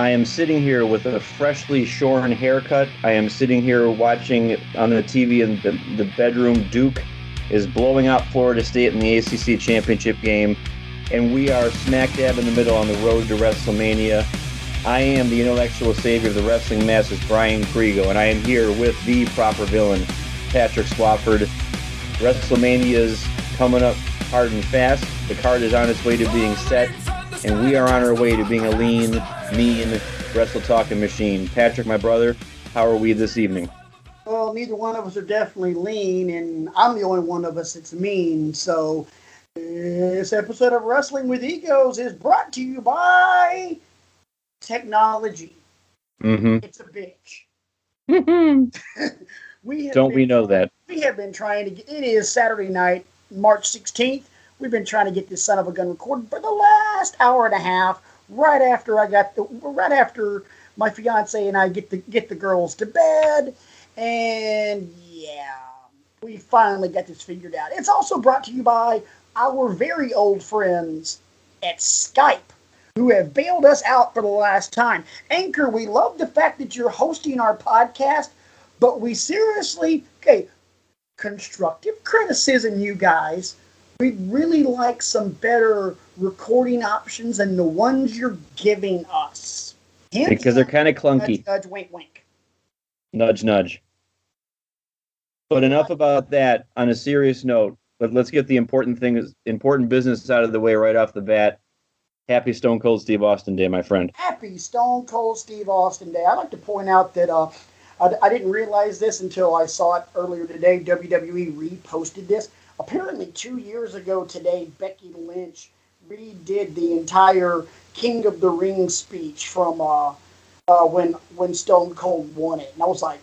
I am sitting here with a freshly shorn haircut. I am sitting here watching on the TV in the, the bedroom. Duke is blowing out Florida State in the ACC championship game, and we are smack dab in the middle on the road to WrestleMania. I am the intellectual savior of the wrestling masses, Brian Kriego, and I am here with the proper villain, Patrick Swafford. WrestleMania's coming up hard and fast. The card is on its way to being set, and we are on our way to being a lean, mean, wrestle talking machine. Patrick, my brother, how are we this evening? Well, neither one of us are definitely lean, and I'm the only one of us that's mean. So, this episode of Wrestling with Egos is brought to you by technology. Mm-hmm. It's a bitch. Don't we have we know that? We have been trying to get. It is Saturday night, March 16th. We've been trying to get this son of a gun recorded for the last hour and a half. Right after I got the, right after my fiance and I get the get the girls to bed, and yeah, we finally got this figured out. It's also brought to you by our very old friends at Skype who have bailed us out for the last time. Anchor, we love the fact that you're hosting our podcast, but we seriously, okay, constructive criticism, you guys. We'd really like some better recording options than the ones you're giving us. Because they're kind of clunky. nudge, nudge, wink, wink. Nudge, nudge. But enough about that. On a serious note, let, let's get the important things, important business out of the way right off the bat. Happy Stone Cold Steve Austin Day, my friend. Happy Stone Cold Steve Austin Day. I'd like to point out that uh, I, I didn't realize this until I saw it earlier today. WWE reposted this. Apparently, two years ago today, Becky Lynch redid the entire King of the Ring speech from uh, uh, when when Stone Cold won it, and I was like,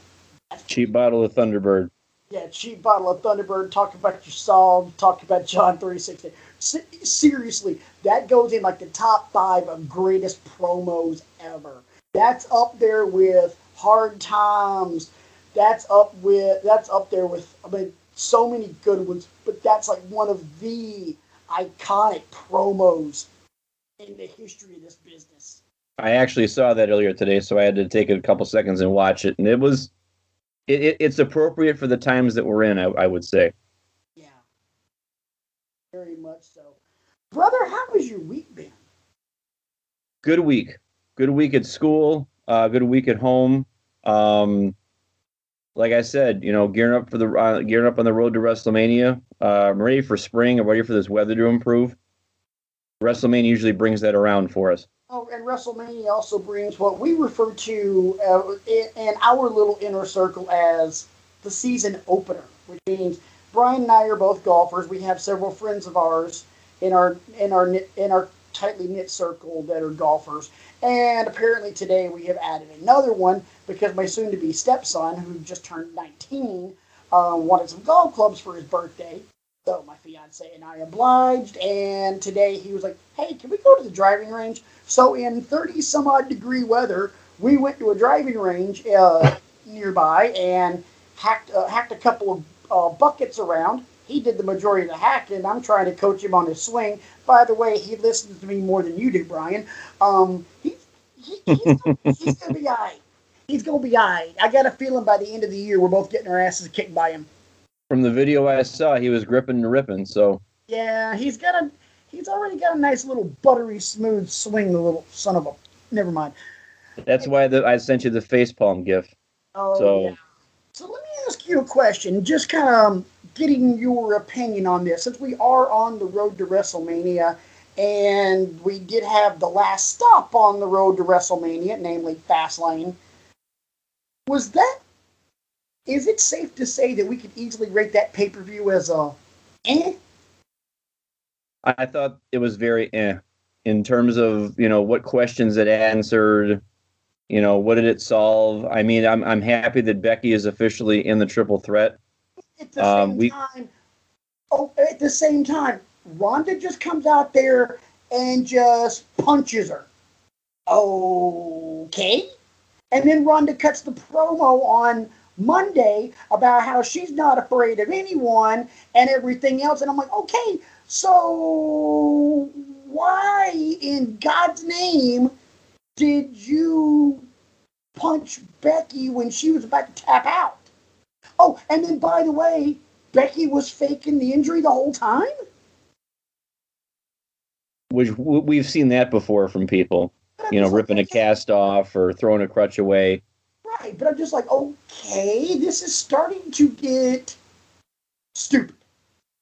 Cheap bottle of Thunderbird. yeah, cheap bottle of Thunderbird. Talk about your song. Talk about John three sixty. Se- seriously, that goes in like the top five of greatest promos ever. That's up there with Hard Times. That's up with that's up there with I mean so many good ones. But that's like one of the iconic promos in the history of this business. I actually saw that earlier today, so I had to take a couple seconds and watch it, and it was, it, it, it's appropriate for the times that we're in. I, I would say. Yeah, very much so. Brother, how has your week been? Good week. Good week at school. Uh, good week at home. Um, like I said, you know, gearing up for the uh, gearing up on the road to WrestleMania. Uh, I'm ready for spring. I'm ready for this weather to improve. WrestleMania usually brings that around for us. Oh, and WrestleMania also brings what we refer to uh, in, in our little inner circle as the season opener, which means Brian and I are both golfers. We have several friends of ours in our in our in our tightly knit circle that are golfers, and apparently today we have added another one because my soon-to-be stepson, who just turned 19, uh, wanted some golf clubs for his birthday. So my fiance and I obliged, and today he was like, "Hey, can we go to the driving range?" So in 30 some odd degree weather, we went to a driving range uh, nearby and hacked uh, hacked a couple of uh, buckets around. He did the majority of the hacking. I'm trying to coach him on his swing. By the way, he listens to me more than you do, Brian. Um, he, he, he's, he's gonna be alright. He's gonna be alright. I got a feeling by the end of the year we're both getting our asses kicked by him. From the video I saw, he was gripping and ripping. So Yeah, he's got a he's already got a nice little buttery smooth swing, the little son of a never mind. that's why the, I sent you the facepalm gif. Oh So- yeah. So let me ask you a question, just kind of um, getting your opinion on this, since we are on the road to WrestleMania, and we did have the last stop on the road to WrestleMania, namely Fastlane. Was that? Is it safe to say that we could easily rate that pay per view as a eh? I thought it was very eh in terms of you know what questions it answered. You know what did it solve? I mean, I'm I'm happy that Becky is officially in the triple threat. At the Um, same we- time, oh, at the same time, Ronda just comes out there and just punches her. Okay, and then Ronda cuts the promo on Monday about how she's not afraid of anyone and everything else, and I'm like, okay, so why in God's name did you punch Becky when she was about to tap out? Oh, and then by the way, Becky was faking the injury the whole time? Which we've seen that before from people, you know, ripping like, a cast off or throwing a crutch away. Right, but I'm just like, okay, this is starting to get stupid.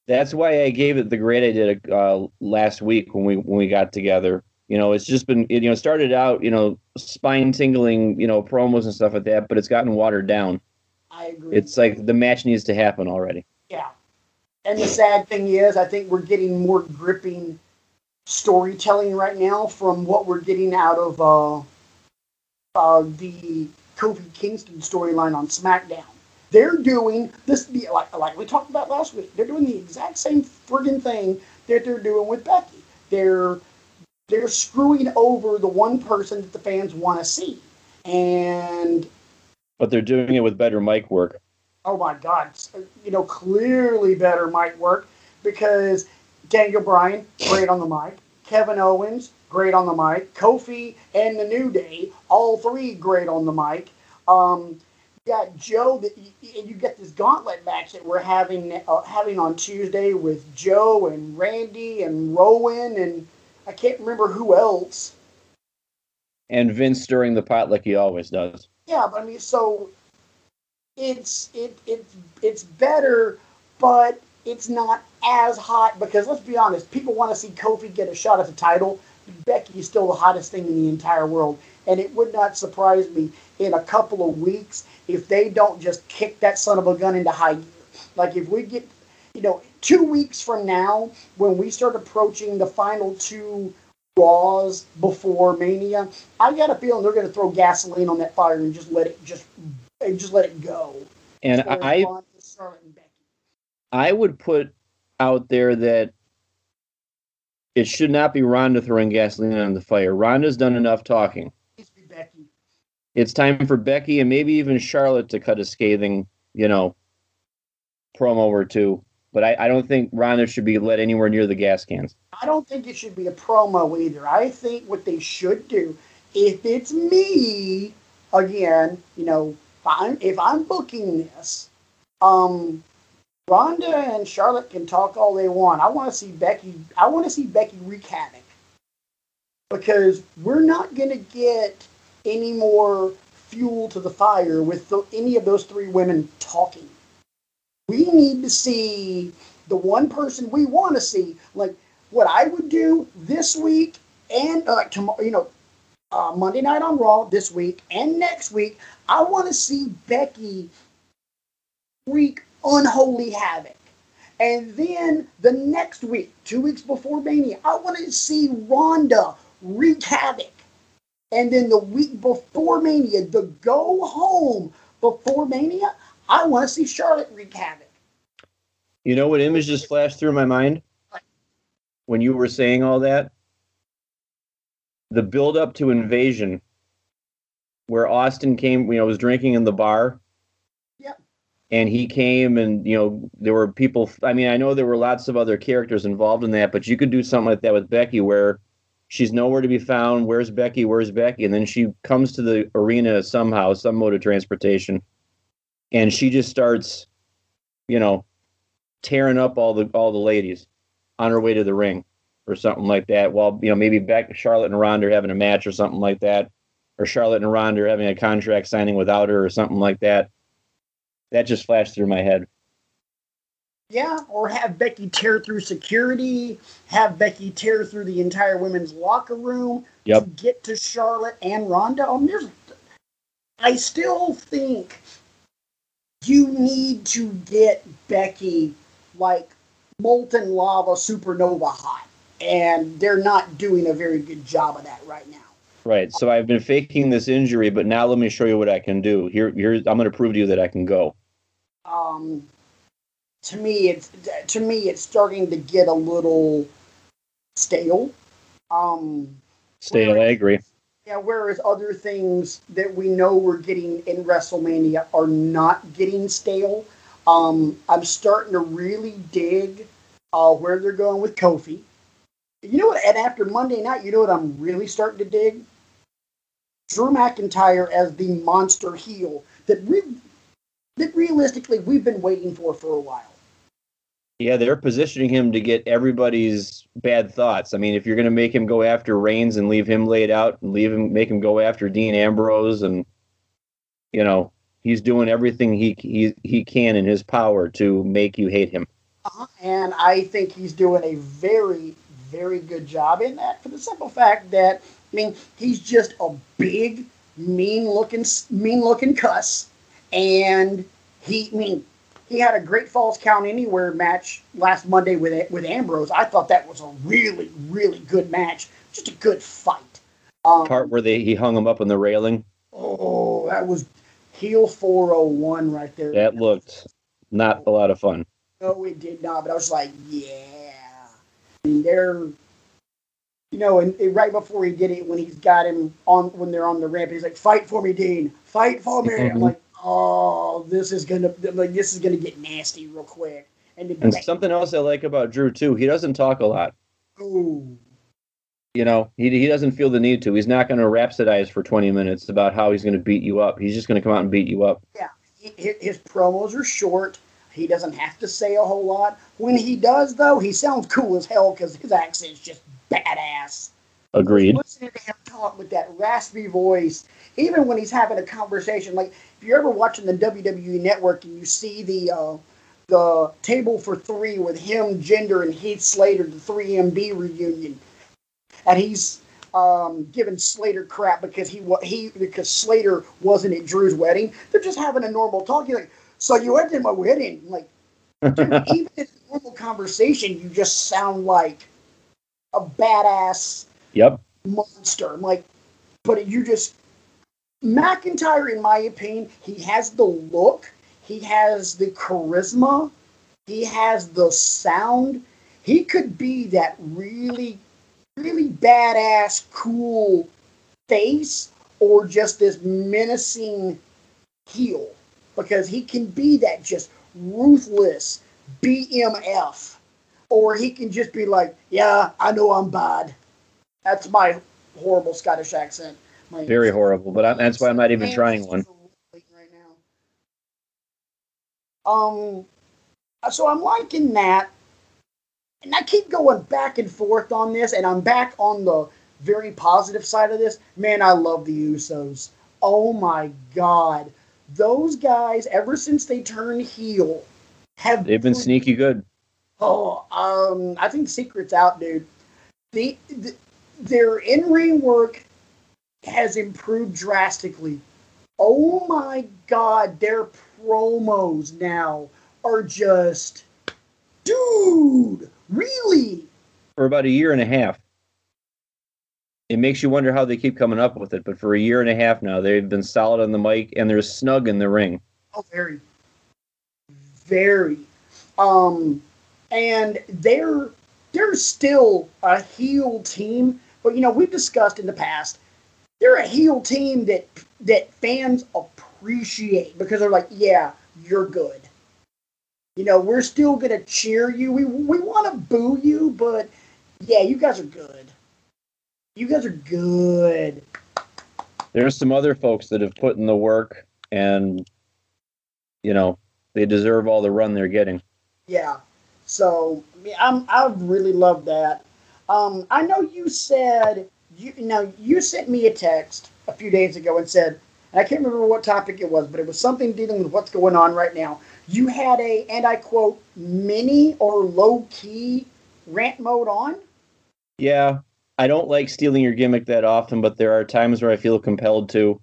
That's why I gave it the grade I did uh, last week when we when we got together. You know, it's just been you know started out you know spine tingling you know promos and stuff like that, but it's gotten watered down. I agree. It's like the match needs to happen already. Yeah, and the sad thing is, I think we're getting more gripping storytelling right now from what we're getting out of uh, uh, the Kofi Kingston storyline on SmackDown. They're doing this, like, like we talked about last week. They're doing the exact same friggin' thing that they're doing with Becky. They're they're screwing over the one person that the fans want to see, and but they're doing it with better mic work. Oh my God! You know, clearly better mic work because Daniel Bryan great on the mic, Kevin Owens great on the mic, Kofi and the New Day all three great on the mic. Um, you got Joe that you, you get this gauntlet match that we're having uh, having on Tuesday with Joe and Randy and Rowan and I can't remember who else. And Vince during the pot like he always does. Yeah, but I mean, so it's it it it's better, but it's not as hot because let's be honest, people want to see Kofi get a shot at the title. Becky is still the hottest thing in the entire world, and it would not surprise me in a couple of weeks if they don't just kick that son of a gun into high gear. Like if we get, you know, two weeks from now when we start approaching the final two Raws before Mania, I got a feeling they're going to throw gasoline on that fire and just let it just and just let it go. And I, I would put out there that it should not be Ronda throwing gasoline on the fire. Ronda's done enough talking. It's time for Becky and maybe even Charlotte to cut a scathing, you know, promo or two. But I, I don't think Ronda should be let anywhere near the gas cans. I don't think it should be a promo either. I think what they should do, if it's me, again, you know, if I'm, if I'm booking this, um, Ronda and Charlotte can talk all they want. I want to see Becky. I want to see Becky wreak havoc because we're not going to get any more fuel to the fire with the, any of those three women talking. We need to see the one person we want to see. Like what I would do this week and uh, like tomorrow, you know, uh, Monday night on Raw this week and next week. I want to see Becky wreak unholy havoc. And then the next week, two weeks before Mania, I want to see Ronda wreak havoc. And then the week before Mania, the go home before Mania, I want to see Charlotte wreak havoc. You know what image just flashed through my mind when you were saying all that? The build up to invasion, where Austin came, you know, was drinking in the bar and he came and you know there were people i mean i know there were lots of other characters involved in that but you could do something like that with becky where she's nowhere to be found. Where's becky? Where's becky? And then she comes to the arena somehow some mode of transportation and she just starts you know tearing up all the all the ladies on her way to the ring or something like that. While you know maybe back charlotte and ronda are having a match or something like that or charlotte and ronda are having a contract signing without her or something like that that just flashed through my head. Yeah, or have Becky tear through security, have Becky tear through the entire women's locker room yep. to get to Charlotte and Ronda. Um, there's, I still think you need to get Becky like molten lava supernova hot, and they're not doing a very good job of that right now. Right. So I've been faking this injury, but now let me show you what I can do. Here, here, I'm going to prove to you that I can go. Um, to me, it's to me, it's starting to get a little stale. Um, stale. Whereas, I agree. Yeah. Whereas other things that we know we're getting in WrestleMania are not getting stale. Um, I'm starting to really dig uh, where they're going with Kofi. You know what? And after Monday night, you know what I'm really starting to dig? Drew McIntyre as the monster heel that we that realistically we've been waiting for for a while. Yeah, they're positioning him to get everybody's bad thoughts. I mean, if you're going to make him go after Reigns and leave him laid out and leave him make him go after Dean Ambrose and you know, he's doing everything he he he can in his power to make you hate him. Uh-huh. And I think he's doing a very very good job in that for the simple fact that I mean, he's just a big mean looking mean looking cuss and he I mean he had a great falls count anywhere match last Monday with with Ambrose. I thought that was a really really good match, just a good fight. Um, Part where they he hung him up on the railing. Oh, that was heel 401 right there. That looked not a lot of fun. No, it did not. But I was like, yeah. I mean, they're, you know, and, and, right before he did it, when he's got him on, when they're on the ramp, he's like, "Fight for me, Dean. Fight for me." I'm like, oh, this is gonna like this is gonna get nasty real quick. And, and something else I like about Drew too, he doesn't talk a lot. Ooh. You know, he he doesn't feel the need to. He's not going to rhapsodize for 20 minutes about how he's going to beat you up. He's just going to come out and beat you up. Yeah, his promos are short. He doesn't have to say a whole lot. When he does, though, he sounds cool as hell because his accent's just badass. Agreed. Listening to him talk with that raspy voice, even when he's having a conversation, like you're ever watching the WWE Network and you see the uh, the table for three with him, Jinder, and Heath Slater, the 3MB reunion, and he's um, giving Slater crap because he he because Slater wasn't at Drew's wedding. They're just having a normal talk. You're like, so you went to my wedding? like, dude, even in a normal conversation, you just sound like a badass Yep. Monster. I'm like, but you just McIntyre, in my opinion, he has the look, he has the charisma, he has the sound. He could be that really, really badass, cool face, or just this menacing heel, because he can be that just ruthless BMF, or he can just be like, yeah, I know I'm bad. That's my horrible Scottish accent. Very horrible, but I, that's why I'm not even trying one. Right now. Um, so I'm liking that, and I keep going back and forth on this, and I'm back on the very positive side of this. Man, I love the Usos. Oh my god, those guys! Ever since they turned heel, have they've been sneaky good. Oh, um, I think secret's out, dude. The, the their in ring work has improved drastically. Oh my god, their promos now are just, dude, really? For about a year and a half. It makes you wonder how they keep coming up with it, but for a year and a half now, they've been solid on the mic and they're snug in the ring. Oh, very, very. Um, and they're they're still a heel team but you know, we've discussed in the past, they're a heel team that that fans appreciate because they're like, yeah, you're good. You know, we're still gonna cheer you. We we want to boo you, but yeah, you guys are good. You guys are good. There's some other folks that have put in the work, and you know, they deserve all the run they're getting. Yeah. So I'm I really love that. Um, I know you said you now you sent me a text a few days ago and said, and I can't remember what topic it was, but it was something dealing with what's going on right now. You had a, and I quote, mini or low key rant mode on. Yeah, I don't like stealing your gimmick that often, but there are times where I feel compelled to.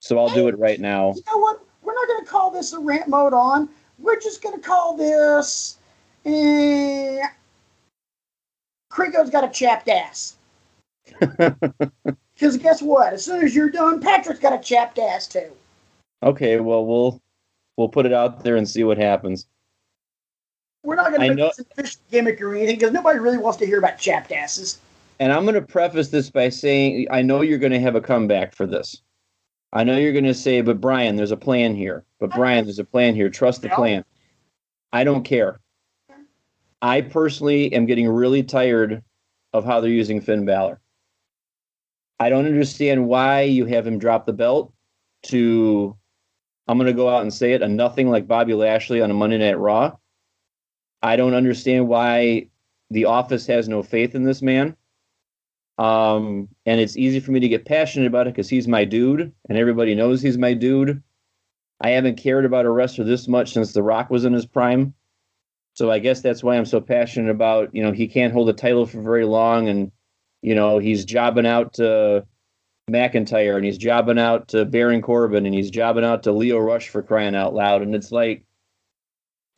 So I'll hey, do it right now. You know what? We're not going to call this a rant mode on. We're just going to call this. Eh, Krigo's got a chapped ass. Because guess what? As soon as you're done, Patrick's got a chapped ass too. Okay, well we'll we'll put it out there and see what happens. We're not going to make know, this official gimmick or anything because nobody really wants to hear about chapped asses. And I'm going to preface this by saying I know you're going to have a comeback for this. I know you're going to say, but Brian, there's a plan here. But Brian, there's a plan here. Trust the plan. I don't care. I personally am getting really tired of how they're using Finn Balor. I don't understand why you have him drop the belt to, I'm going to go out and say it, a nothing like Bobby Lashley on a Monday Night Raw. I don't understand why the office has no faith in this man. Um, and it's easy for me to get passionate about it because he's my dude, and everybody knows he's my dude. I haven't cared about a wrestler this much since The Rock was in his prime. So I guess that's why I'm so passionate about, you know, he can't hold a title for very long and, you know, he's jobbing out to McIntyre and he's jobbing out to Baron Corbin and he's jobbing out to Lio Rush for crying out loud. And it's like,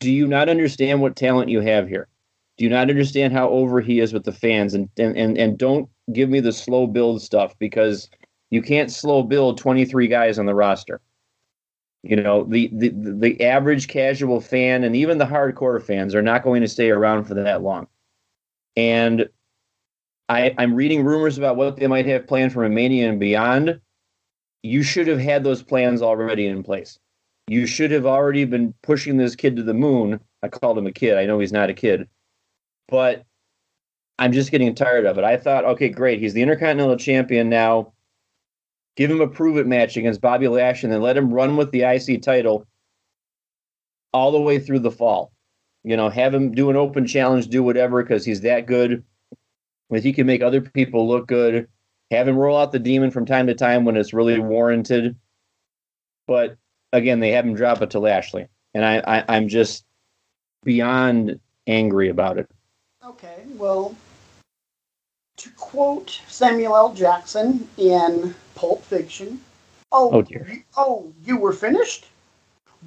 do you not understand what talent you have here? Do you not understand how over he is with the fans? And and and, and don't give me the slow build stuff because you can't slow build 23 guys on the roster. You know, the, the the average casual fan and even the hardcore fans are not going to stay around for that long. And I, I'm reading rumors about what they might have planned for Romania and beyond. You should have had those plans already in place. You should have already been pushing this kid to the moon. I called him a kid. I know he's not a kid, but I'm just getting tired of it. I thought, okay, great. He's the Intercontinental Champion now give him a prove it match against Bobby Lash, and then let him run with the IC title all the way through the fall. You know, have him do an open challenge, do whatever, because he's that good. If he can make other people look good, have him roll out the demon from time to time when it's really warranted. But again, they have him drop it to Lashley, and I, I I'm just beyond angry about it. Okay, well, to quote Samuel L. Jackson in Pulp Fiction, oh, oh dear. You, oh, you were finished?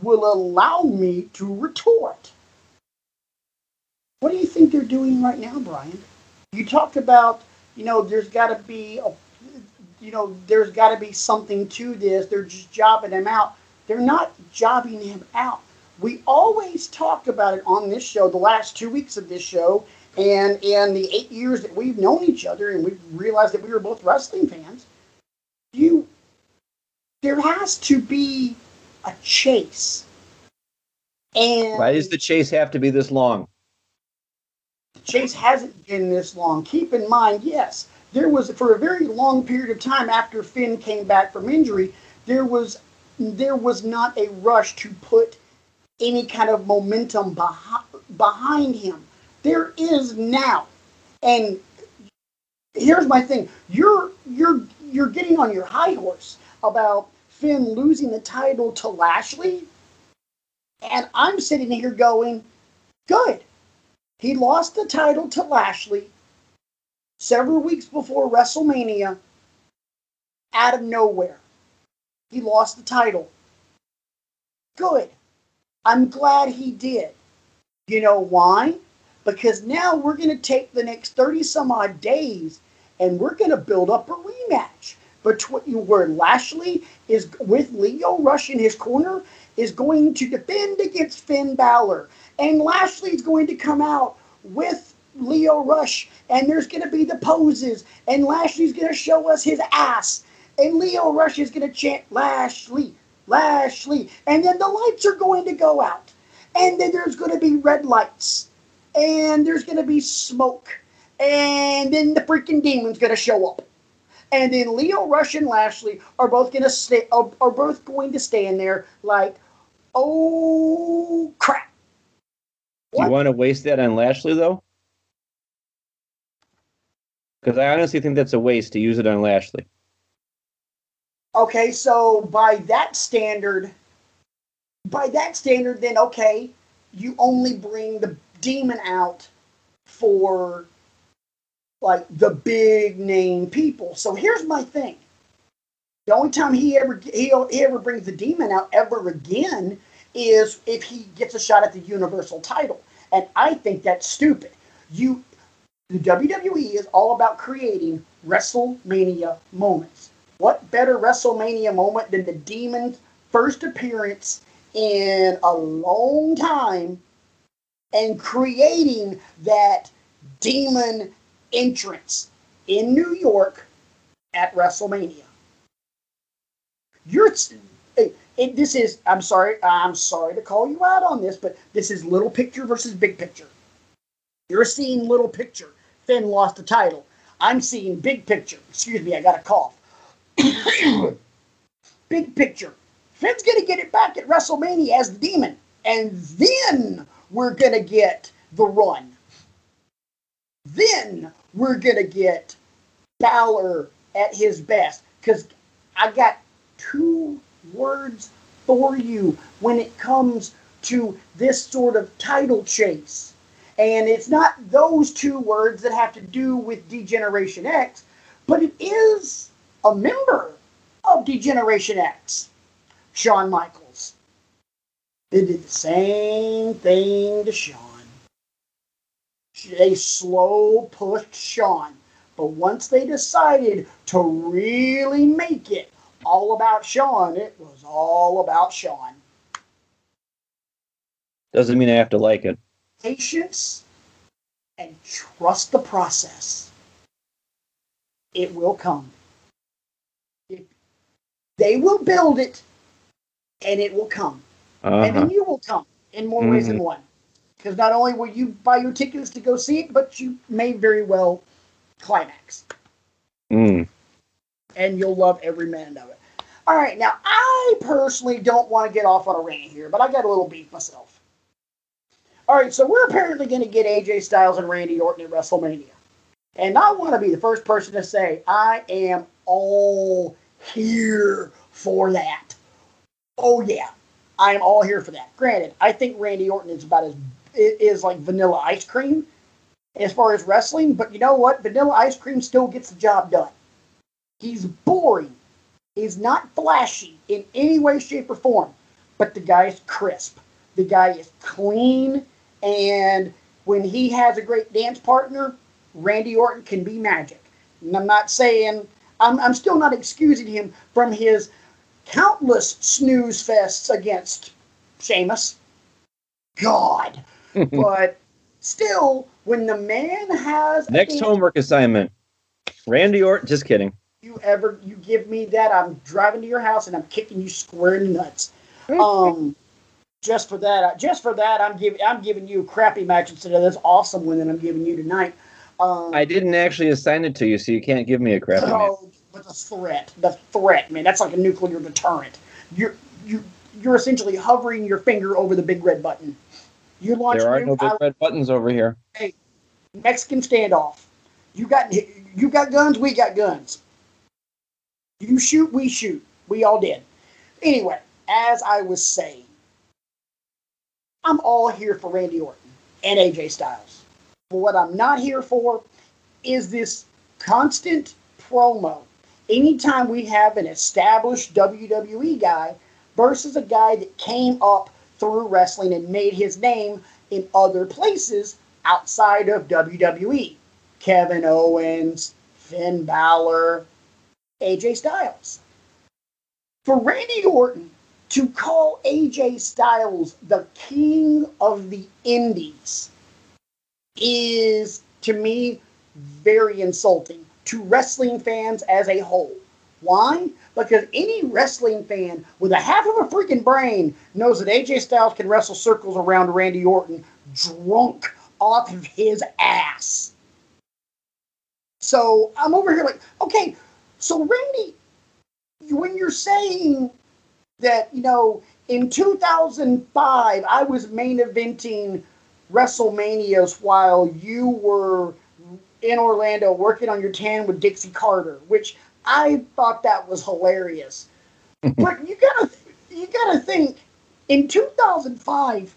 Will allow me to retort. What do you think they're doing right now, Brian? You talked about, you know, there's got to be a, you know, there's got to be something to this. They're just jobbing him out. They're not jobbing him out. We always talk about it on this show, the last two weeks of this show, and in the eight years that we've known each other and we've realized that we were both wrestling fans, you there has to be a chase. And why does the chase have to be this long? Chase hasn't been this long. Keep in mind, yes, there was for a very long period of time after Finn came back from injury, there was there was not a rush to put any kind of momentum behind, behind him there is now. And here's my thing. You're you're you're getting on your high horse about Finn losing the title to Lashley. And I'm sitting here going, good. He lost the title to Lashley several weeks before WrestleMania out of nowhere. He lost the title. Good. I'm glad he did. You know why? because now we're going to take the next 30 some odd days and we're going to build up a rematch between where Lashley is with Lio Rush in his corner is going to defend against Finn Balor and Lashley's going to come out with Lio Rush and there's going to be the poses. And Lashley's going to show us his ass. And Lio Rush is going to chant Lashley Lashley. And then the lights are going to go out. And then there's going to be red lights. And there's going to be smoke, and then the freaking demon's going to show up. And then Lio Rush and Lashley are both going to stay are, are both going to stand there like, oh crap. What? Do you want to waste that on Lashley though? Because I honestly think that's a waste to use it on Lashley. Okay, so by that standard, by that standard, then okay, you only bring the demon out for like the big name people. So here's my thing. The only time he ever he, he ever brings the demon out ever again is if he gets a shot at the universal title. And I think that's stupid. You the WWE is all about creating WrestleMania moments. What better WrestleMania moment than the demon's first appearance in a long time and creating that demon entrance in New York at WrestleMania. You're it, this is I'm sorry I'm sorry to call you out on this, but this is little picture versus big picture. You're seeing little picture. Finn lost the title. I'm seeing big picture. Excuse me, I got a cough. big picture. Finn's to get it back at WrestleMania as the demon. And then we're to get the run. Then we're to get Balor at his best. Because I got two words for you when it comes to this sort of title chase. And it's not those two words that have to do with D-Generation X, but it is a member of D-Generation X, Shawn Michaels. They did the same thing to Shawn. They slow pushed Shawn. But once they decided to really make it all about Shawn, it was all about Shawn. Doesn't mean I have to like it. Patience and trust the process. It will come. It, they will build it and it will come. Uh-huh. And then you will come in more ways than one. Because not only will you buy your tickets to go see it, but you may very well climax. Mm. And you'll love every minute of it. All right, now I personally don't want to get off on a rant here, but I got a little beef myself. All right, so we're apparently going to get AJ Styles and Randy Orton at WrestleMania. And I want to be the first person to say I am all here for that. Oh yeah, I am all here for that. Granted, I think Randy Orton is about as is like vanilla ice cream as far as wrestling, but you know what? Vanilla ice cream still gets the job done. He's boring. He's not flashy in any way, shape, or form, but the guy is crisp. The guy is clean and when he has a great dance partner, Randy Orton can be magic. And I'm not saying, I'm, I'm still not excusing him from his countless snooze fests against Sheamus. God. but still, when the man has next homework assignment, Randy Orton. Just kidding. You ever you give me that? I'm driving to your house and I'm kicking you square in the nuts. Um, just for that, just for that, I'm giving I'm giving you a crappy match instead of this awesome one that I'm giving you tonight. Um, I didn't actually assign it to you, so you can't give me a crappy oh, match. But the threat, the threat, man, that's like a nuclear deterrent. You're you you're essentially hovering your finger over the big red button. You launch. There are no big red buttons over here. Hey, Mexican standoff. You got you got guns. We got guns. You shoot. We shoot. We all did. Anyway, as I was saying I'm all here for Randy Orton and AJ Styles. But what I'm not here for is this constant promo. Anytime we have an established WWE guy versus a guy that came up through wrestling and made his name in other places outside of WWE. Kevin Owens, Finn Balor, AJ Styles. For Randy Orton to call AJ Styles the king of the indies is, to me, very insulting to wrestling fans as a whole. Why? Because any wrestling fan with a half of a freaking brain knows that AJ Styles can wrestle circles around Randy Orton drunk off of his ass. So I'm over here like, okay, so Randy, when you're saying that, you know, in 2005, I was main eventing WrestleManias while you were in Orlando working on your tan with Dixie Carter, which I thought that was hilarious. but you gotta, you gotta think, in 2005,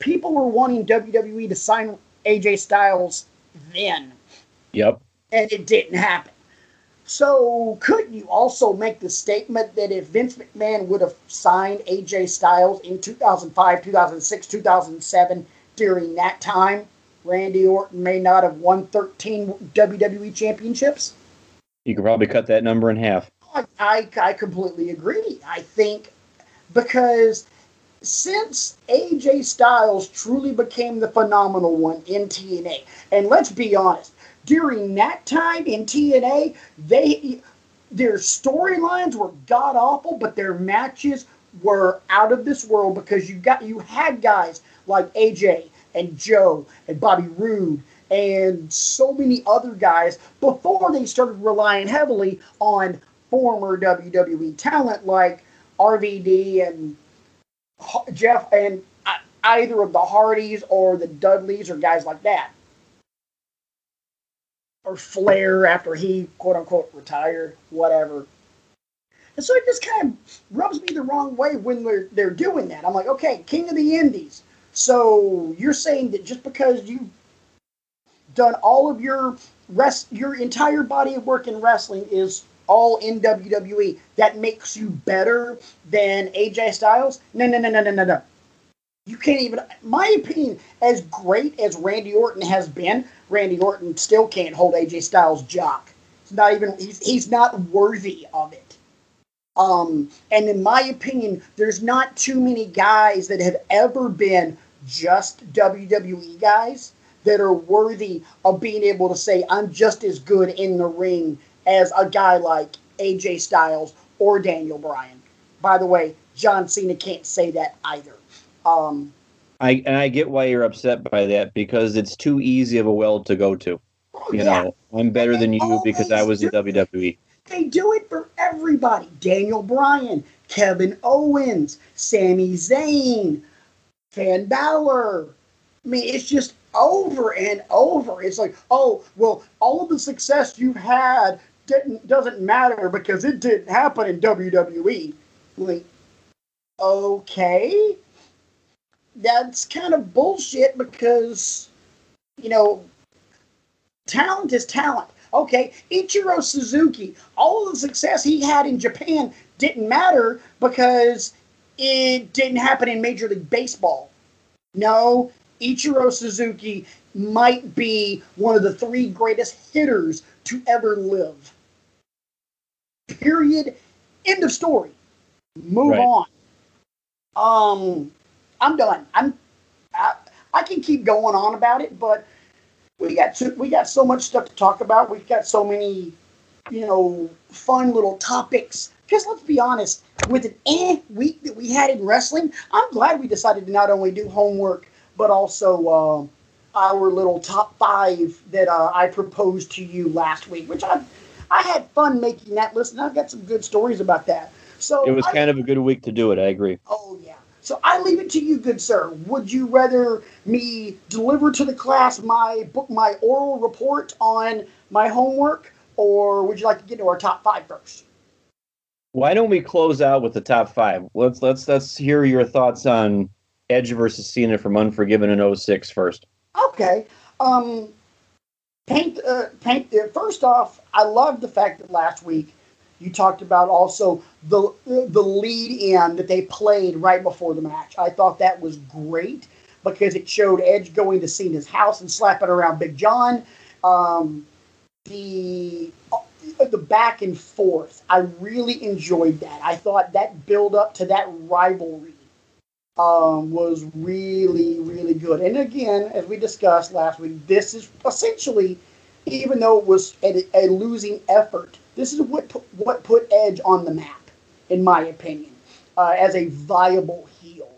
people were wanting WWE to sign AJ Styles then. Yep. And it didn't happen. So, couldn't you also make the statement that if Vince McMahon would have signed AJ Styles in 2005, 2006, 2007, during that time, Randy Orton may not have won 13 WWE championships? You could probably cut that number in half. I, I, I completely agree. I think because since AJ Styles truly became the phenomenal one in TNA, and let's be honest, during that time in TNA, they their storylines were god awful, but their matches were out of this world because you got you had guys like AJ and Joe and Bobby Roode and so many other guys before they started relying heavily on former WWE talent like RVD and Jeff and uh, either of the Hardys or the Dudleys or guys like that. Or Flair after he quote unquote retired, whatever. And so it just kind of rubs me the wrong way when they're they're doing that. I'm like, okay, King of the Indies. So you're saying that just because you've done all of your rest your entire body of work in wrestling is all in WWE, that makes you better than AJ Styles? No, no, no, no, no, no, no. You can't even. My opinion, as great as Randy Orton has been, Randy Orton still can't hold AJ Styles' jock. It's not even. He's, he's not worthy of it. Um, and in my opinion, there's not too many guys that have ever been just WWE guys that are worthy of being able to say, I'm just as good in the ring as a guy like AJ Styles or Daniel Bryan. By the way, John Cena can't say that either. Um, I and I get why you're upset by that because it's too easy of a well to go to. Oh, you yeah. know, I'm better than you because I was in WWE. They do it for everybody. Daniel Bryan, Kevin Owens, Sami Zayn, Finn Balor. I mean, it's just over and over. It's like, oh, well, all of the success you've had didn't doesn't matter because it didn't happen in WWE. Like, okay, that's kind of bullshit because you know, talent is talent. Okay, Ichiro Suzuki, all of the success he had in Japan didn't matter because it didn't happen in Major League Baseball. No, Ichiro Suzuki might be one of the three greatest hitters to ever live. Period. End of story. Move right. on. Um, I'm done. I'm. I, I can keep going on about it, but we got to, we got so much stuff to talk about. We've got so many, you know, fun little topics. Because let's be honest, with an eh week that we had in wrestling, I'm glad we decided to not only do homework but also uh, our little top five that uh, I proposed to you last week, which I I had fun making that list, and I've got some good stories about that. So it was I, kind of a good week to do it. I agree. Oh yeah. So I leave it to you, good sir. Would you rather me deliver to the class my book, my oral report on my homework, or would you like to get to our top five first? Why don't we close out with the top five? Let's let's let's hear your thoughts on Edge versus Cena from Unforgiven in 06 first. Okay. Um, paint, uh, paint. Uh, first off, I love the fact that last week you talked about also the the lead in that they played right before the match. I thought that was great because it showed Edge going to Cena's house and slapping around Big John. Um, the the back and forth, I really enjoyed that. I thought that build up to that rivalry um, was really, really good. And again, as we discussed last week, this is essentially, even though it was a, a losing effort, this is what put, what put Edge on the map, in my opinion, uh, as a viable heel.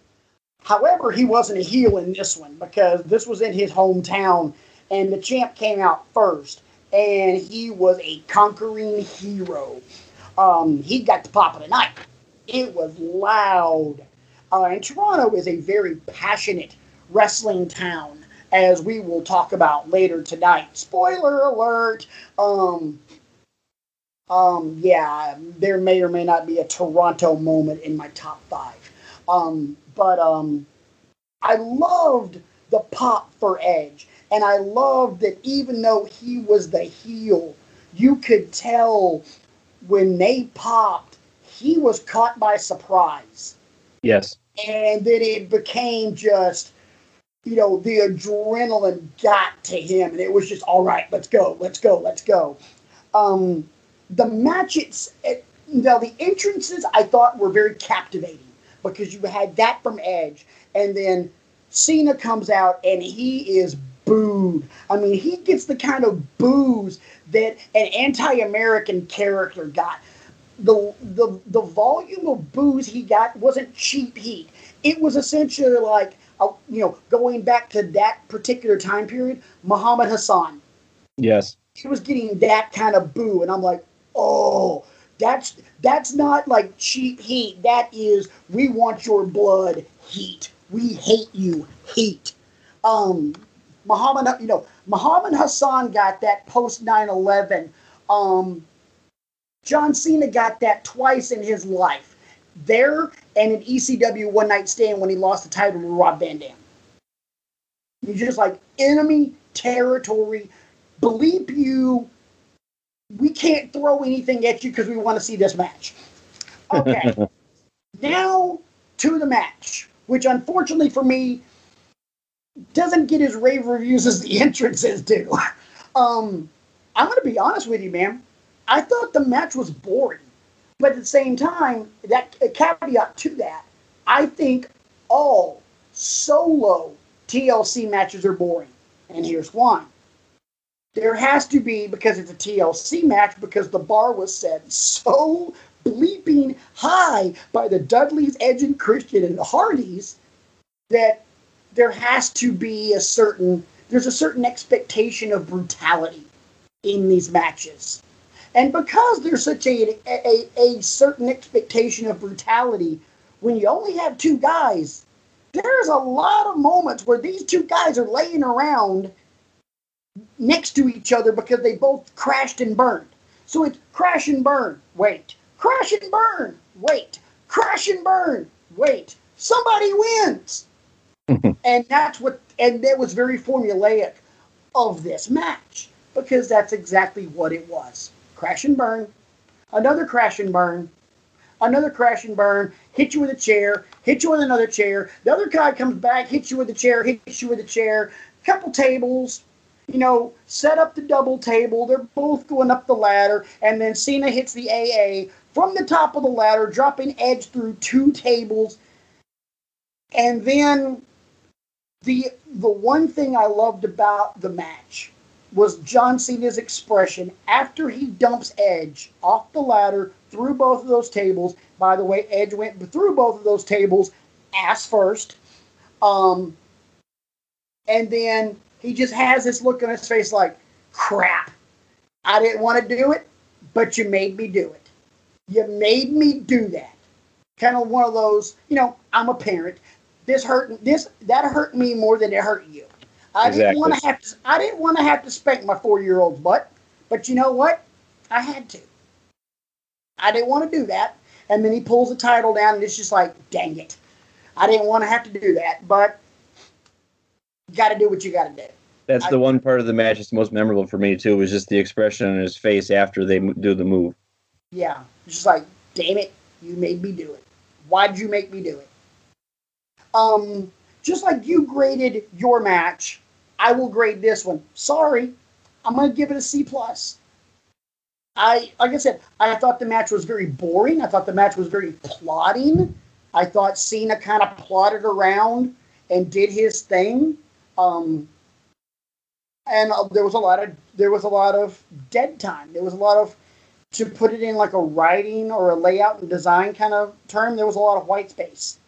However, he wasn't a heel in this one because this was in his hometown, and the champ came out first, and he was a conquering hero. Um, he got the pop of the night. It was loud uh, and Toronto is a very passionate wrestling town, as we will talk about later tonight. Spoiler alert. Um, um, yeah, there may or may not be a Toronto moment in my top five. Um, but um, I loved the pop for Edge. And I loved that even though he was the heel, you could tell when they popped, he was caught by surprise. Yes and then it became just you know the adrenaline got to him and it was just all right let's go let's go let's go um, the match it's it, now the entrances i thought were very captivating because you had that from edge and then cena comes out and he is booed i mean he gets the kind of boos that an anti-american character got the the the volume of boos he got wasn't cheap heat. It was essentially like uh, you know, going back to that particular time period, Muhammad Hassan. Yes. He was getting that kind of boo, and I'm like, oh, that's that's not like cheap heat. That is, we want your blood heat. We hate you heat. Um, Muhammad, you know, Muhammad Hassan got that post 9/11. Um, John Cena got that twice in his life. There and in ECW One Night Stand when he lost the title to Rob Van Dam. He's just like enemy territory. Bleep you. We can't throw anything at you because we want to see this match. Okay. now to the match, which unfortunately for me doesn't get as rave reviews as the entrances do. Um, I'm going to be honest with you, man. I thought the match was boring. But at the same time, that caveat to that, I think all solo TLC matches are boring. And here's why. There has to be, because it's a TLC match, because the bar was set so bleeping high by the Dudleys, Edge, and Christian and the Hardys that there has to be a certain there's a certain expectation of brutality in these matches. And because there's such a, a, a certain expectation of brutality, when you only have two guys, there's a lot of moments where these two guys are laying around next to each other because they both crashed and burned. So it's crash and burn, wait. Crash and burn, wait. Crash and burn, wait. Somebody wins. and that's what, and that was very formulaic of this match because that's exactly what it was crash and burn, another crash and burn, another crash and burn, hit you with a chair, hit you with another chair. The other guy comes back, hits you with a chair, hits you with a chair, couple tables, you know, set up the double table. They're both going up the ladder, and then Cena hits the AA from the top of the ladder, dropping Edge through two tables. And then the the one thing I loved about the match was John Cena's expression after he dumps Edge off the ladder through both of those tables. By the way, Edge went through both of those tables ass first. Um, and then he just has this look on his face like, crap. I didn't want to do it, but you made me do it. You made me do that. Kind of one of those, you know, I'm a parent. This hurt this that hurt me more than it hurt you. I exactly. didn't want to have to. I didn't want to have to spank my four-year-old's butt, but you know what? I had to. I didn't want to do that, and then he pulls the title down, and it's just like, dang it! I didn't want to have to do that, but got to do what you got to do. That's I, the one part of the match that's most memorable for me too. Was just the expression on his face after they do the move. Yeah, just like, damn it, you made me do it. Why'd you make me do it? Um, just like you graded your match I will grade this one. Sorry, I'm to give it a C plus. I like I said, I thought the match was very boring. I thought the match was very plotting. I thought Cena kind of plotted around and did his thing. Um, and uh, there was a lot of there was a lot of dead time. There was a lot of to put it in like a writing or a layout and design kind of term. There was a lot of white space,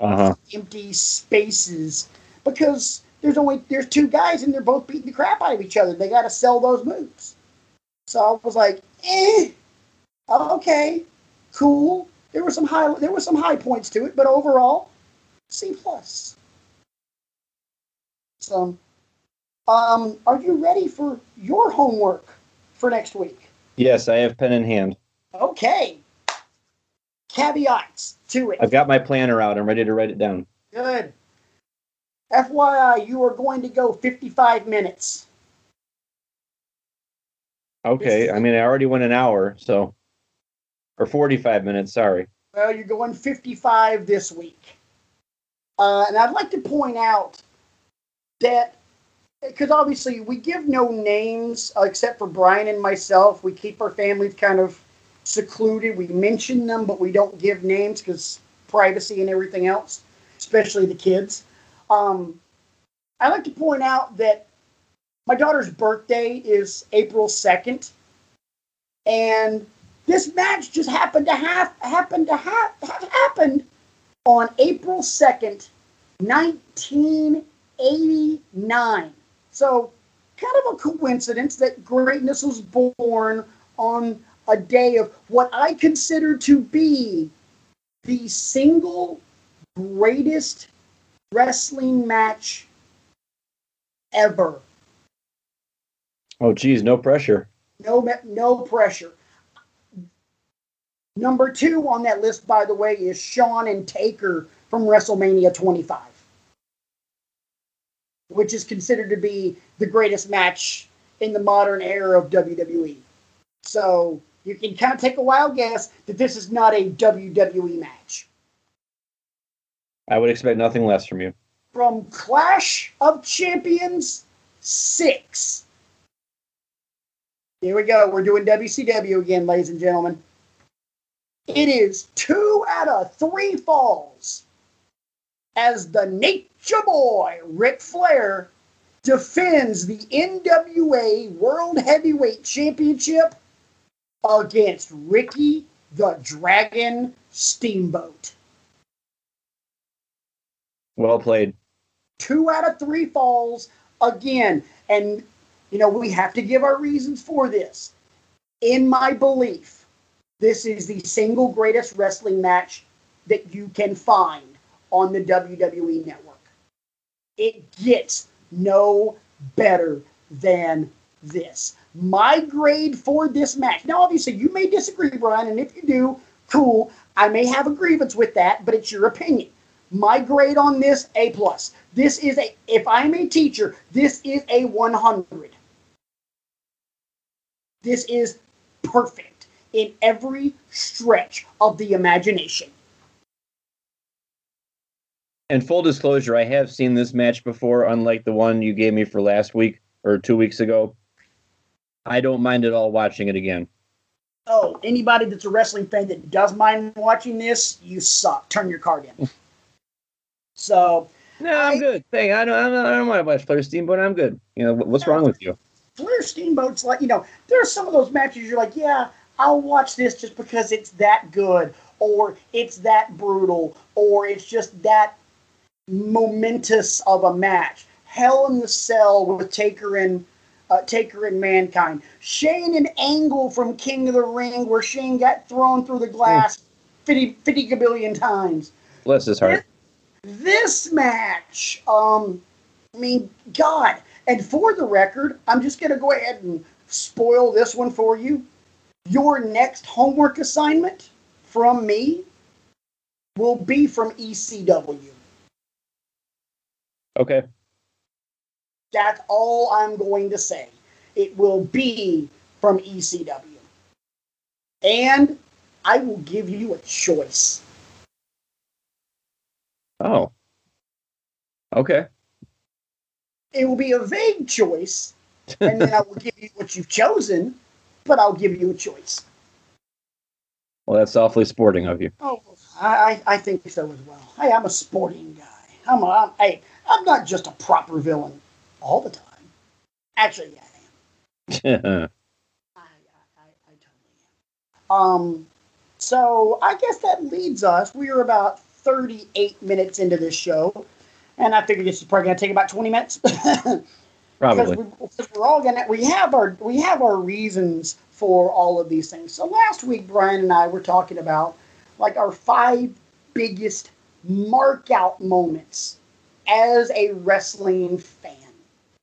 uh-huh. empty spaces because there's only there's two guys and they're both beating the crap out of each other. They got to sell those moves. So I was like, eh, okay, cool. There were some high there were some high points to it, but overall, C plus. So, um, are you ready for your homework for next week? Yes, I have pen in hand. Okay. Caveats to it. I've got my planner out. I'm ready to write it down. Good. FYI, you are going to go 55 minutes. Okay, I mean, I already went an hour, so. Or 45 minutes, sorry. Well, you're going 55 this week. Uh, and I'd like to point out that, because obviously we give no names uh, except for Brian and myself. We keep our families kind of secluded. We mention them, but we don't give names because privacy and everything else, especially the kids. Um, I like to point out that my daughter's birthday is April 2nd, and this match just happened to have happened to have, have happened on April 2nd, 1989. So, kind of a coincidence that greatness was born on a day of what I consider to be the single greatest wrestling match ever. Oh, geez, no pressure. No, no pressure. Number two on that list, by the way, is Shawn and Taker from WrestleMania 25, which is considered to be the greatest match in the modern era of WWE. So you can kind of take a wild guess that this is not a WWE match. I would expect nothing less from you. From Clash of Champions 6. Here we go. We're doing WCW again, ladies and gentlemen. It is two out of three falls as the Nature Boy, Ric Flair, defends the NWA World Heavyweight Championship against Ricky the Dragon Steamboat. Well played. Two out of three falls again. And, you know, we have to give our reasons for this. In my belief, this is the single greatest wrestling match that you can find on the WWE network. It gets no better than this. My grade for this match. Now, obviously, you may disagree, Brian, and if you do, cool. I may have a grievance with that, but it's your opinion. My grade on this, A plus. This is a, if I'm a teacher, this is a 100. This is perfect in every stretch of the imagination. And full disclosure, I have seen this match before, unlike the one you gave me for last week or two weeks ago. I don't mind at all watching it again. Oh, anybody that's a wrestling fan that does mind watching this, you suck. Turn your card in. So no, I'm I, good. Hey, I don't, I don't, I don't want to watch Flair Steamboat. I'm good. You know, what's wrong with you? Flair Steamboat's like, you know, there are some of those matches you're like, yeah, I'll watch this just because it's that good, or it's that brutal, or it's just that momentous of a match. Hell in the Cell with Taker and uh, Taker and Mankind. Shane and Angle from King of the Ring, where Shane got thrown through the glass 50, 50 billion times. Bless his heart. This match, um, I mean, God. And for the record, I'm just going to go ahead and spoil this one for you. Your next homework assignment from me will be from ECW. Okay. That's all I'm going to say. It will be from ECW. And I will give you a choice. Oh. Okay. It will be a vague choice, and then I will give you what you've chosen, but I'll give you a choice. Well, that's awfully sporting of you. Oh, I, I think so as well. Hey, I'm a sporting guy. I'm a, I'm, hey, I'm not just a proper villain all the time. Actually, yeah, I am. I, I, I, I totally am. Um, so I guess that leads us. We are about 38 minutes into this show, and I figured this is probably going to take about 20 minutes. probably. Because we, are all gonna we have our we have our reasons for all of these things. So last week, Brian and I were talking about like our five biggest mark out moments as a wrestling fan.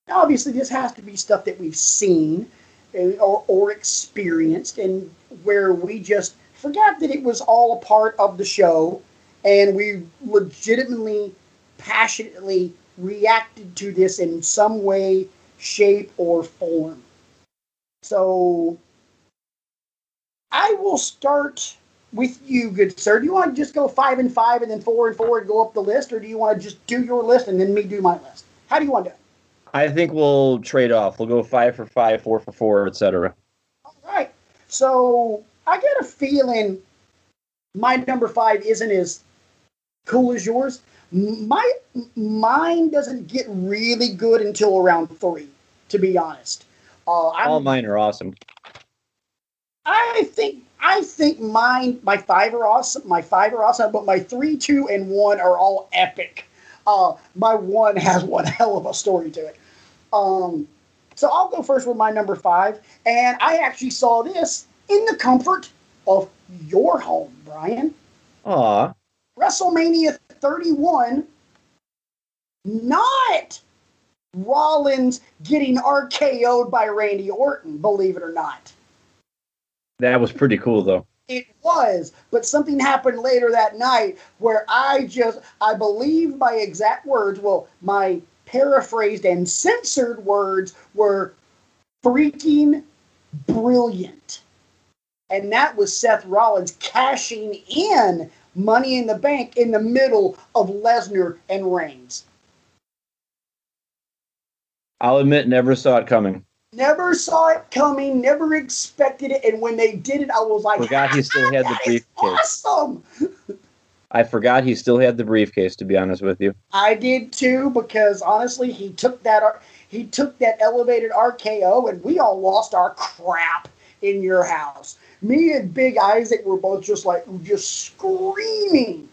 Now, obviously, this has to be stuff that we've seen or, or experienced, and where we just forgot that it was all a part of the show and we legitimately, passionately reacted to this in some way, shape, or form. So I will start with you, good sir. Do you want to just go five and five and then four and four and go up the list, or do you want to just do your list and then me do my list? How do you want to do it? I think we'll trade off. We'll go five for five, four for four, etc. All right. So I got a feeling my number five isn't as cool as yours. My mine doesn't get really good until around three, to be honest. Uh, All mine are awesome. I think I think mine my five are awesome. My five are awesome, but my three, two, and one are all epic. uh, my one has one hell of a story to it. Um, so I'll go first with my number five, and I actually saw this in the comfort of your home, Brian. Aw. WrestleMania 31, not Rollins getting RKO'd by Randy Orton, believe it or not. That was pretty cool, though. It was, but something happened later that night where I just, I believe my exact words, well, my paraphrased and censored words were freaking brilliant. And that was Seth Rollins cashing in Money in the Bank in the middle of Lesnar and Reigns. I'll admit, never saw it coming. Never saw it coming, never expected it, and when they did it, I was like, Forgot he still had the briefcase." Awesome. I forgot he still had the briefcase. To be honest with you, I did too because honestly, he took that he took that elevated RKO, and we all lost our crap in your house. Me and Big Isaac were both just like just screaming,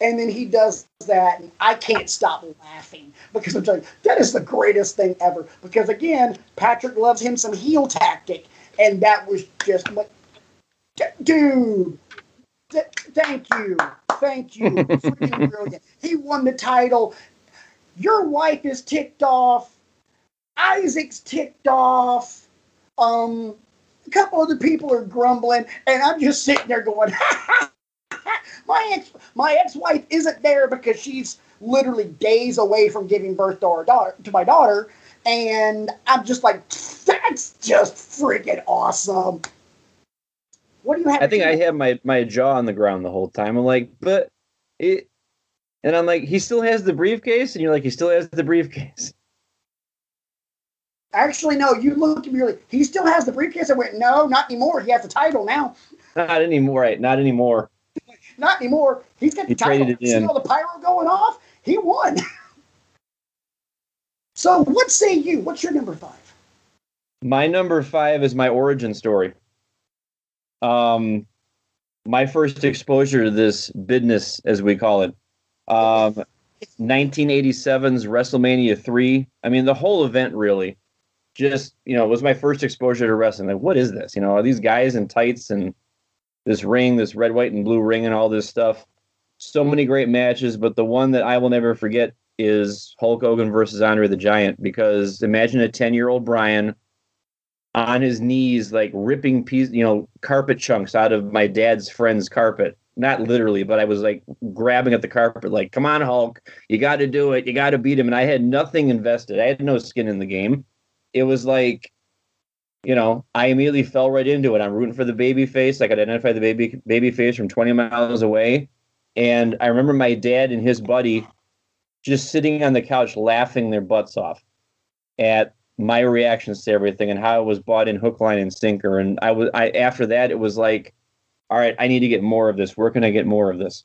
and then he does that, and I can't stop laughing because I'm telling you, that is the greatest thing ever. Because again, Patrick loves him some heel tactic, and that was just like, dude. th- thank you, thank you, freaking brilliant. He won the title. Your wife is ticked off. Isaac's ticked off. Um, a couple other people are grumbling, and I'm just sitting there going, my ex, my ex-wife isn't there because she's literally days away from giving birth to our daughter, to my daughter, and I'm just like, that's just freaking awesome. What do you have? I think I had my my jaw on the ground the whole time. I'm like, but it, and I'm like, he still has the briefcase, and you're like, he still has the briefcase. Actually, no. You looked at me like he still has the briefcase. I went, no, not anymore. He has the title now. Not anymore, right? Not anymore. Not anymore. He's got the He title. traded See all the pyro going off? He won. so, what say you? What's your number five? My number five is my origin story. Um, my first exposure to this business, as we call it, um, 1987's WrestleMania three. I mean, the whole event really, just you know, was my first exposure to wrestling. Like, what is this? You know, are these guys in tights and this ring, this red, white, and blue ring, and all this stuff? So many great matches, but the one that I will never forget is Hulk Hogan versus Andre the Giant. Because imagine a ten-year-old Brian on his knees, like ripping piece, you know, carpet chunks out of my dad's friend's carpet. Not literally, but I was like grabbing at the carpet, like, "Come on, Hulk! You got to do it! You got to beat him!" And I had nothing invested. I had no skin in the game. It was like, you know, I immediately fell right into it. I'm rooting for the baby face. I could identify the baby baby face from 20 miles away. And I remember my dad and his buddy just sitting on the couch laughing their butts off at my reactions to everything and how I was bought in hook, line, and sinker. And I was I after that it was like, all right, I need to get more of this. Where can I get more of this?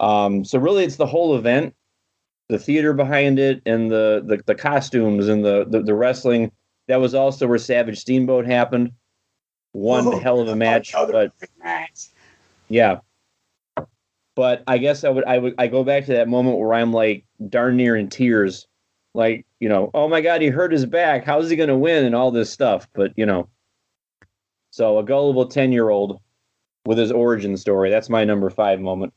Um, so really it's the whole event, the theater behind it, and the the, the costumes and the, the the wrestling. That was also where Savage Steamboat happened. One Oh, hell of a match, but match. yeah. But I guess I would I would I go back to that moment where I'm like darn near in tears, like you know, oh my god, he hurt his back. How's he going to win and all this stuff? But you know, so a gullible ten year old with his origin story. That's my number five moment.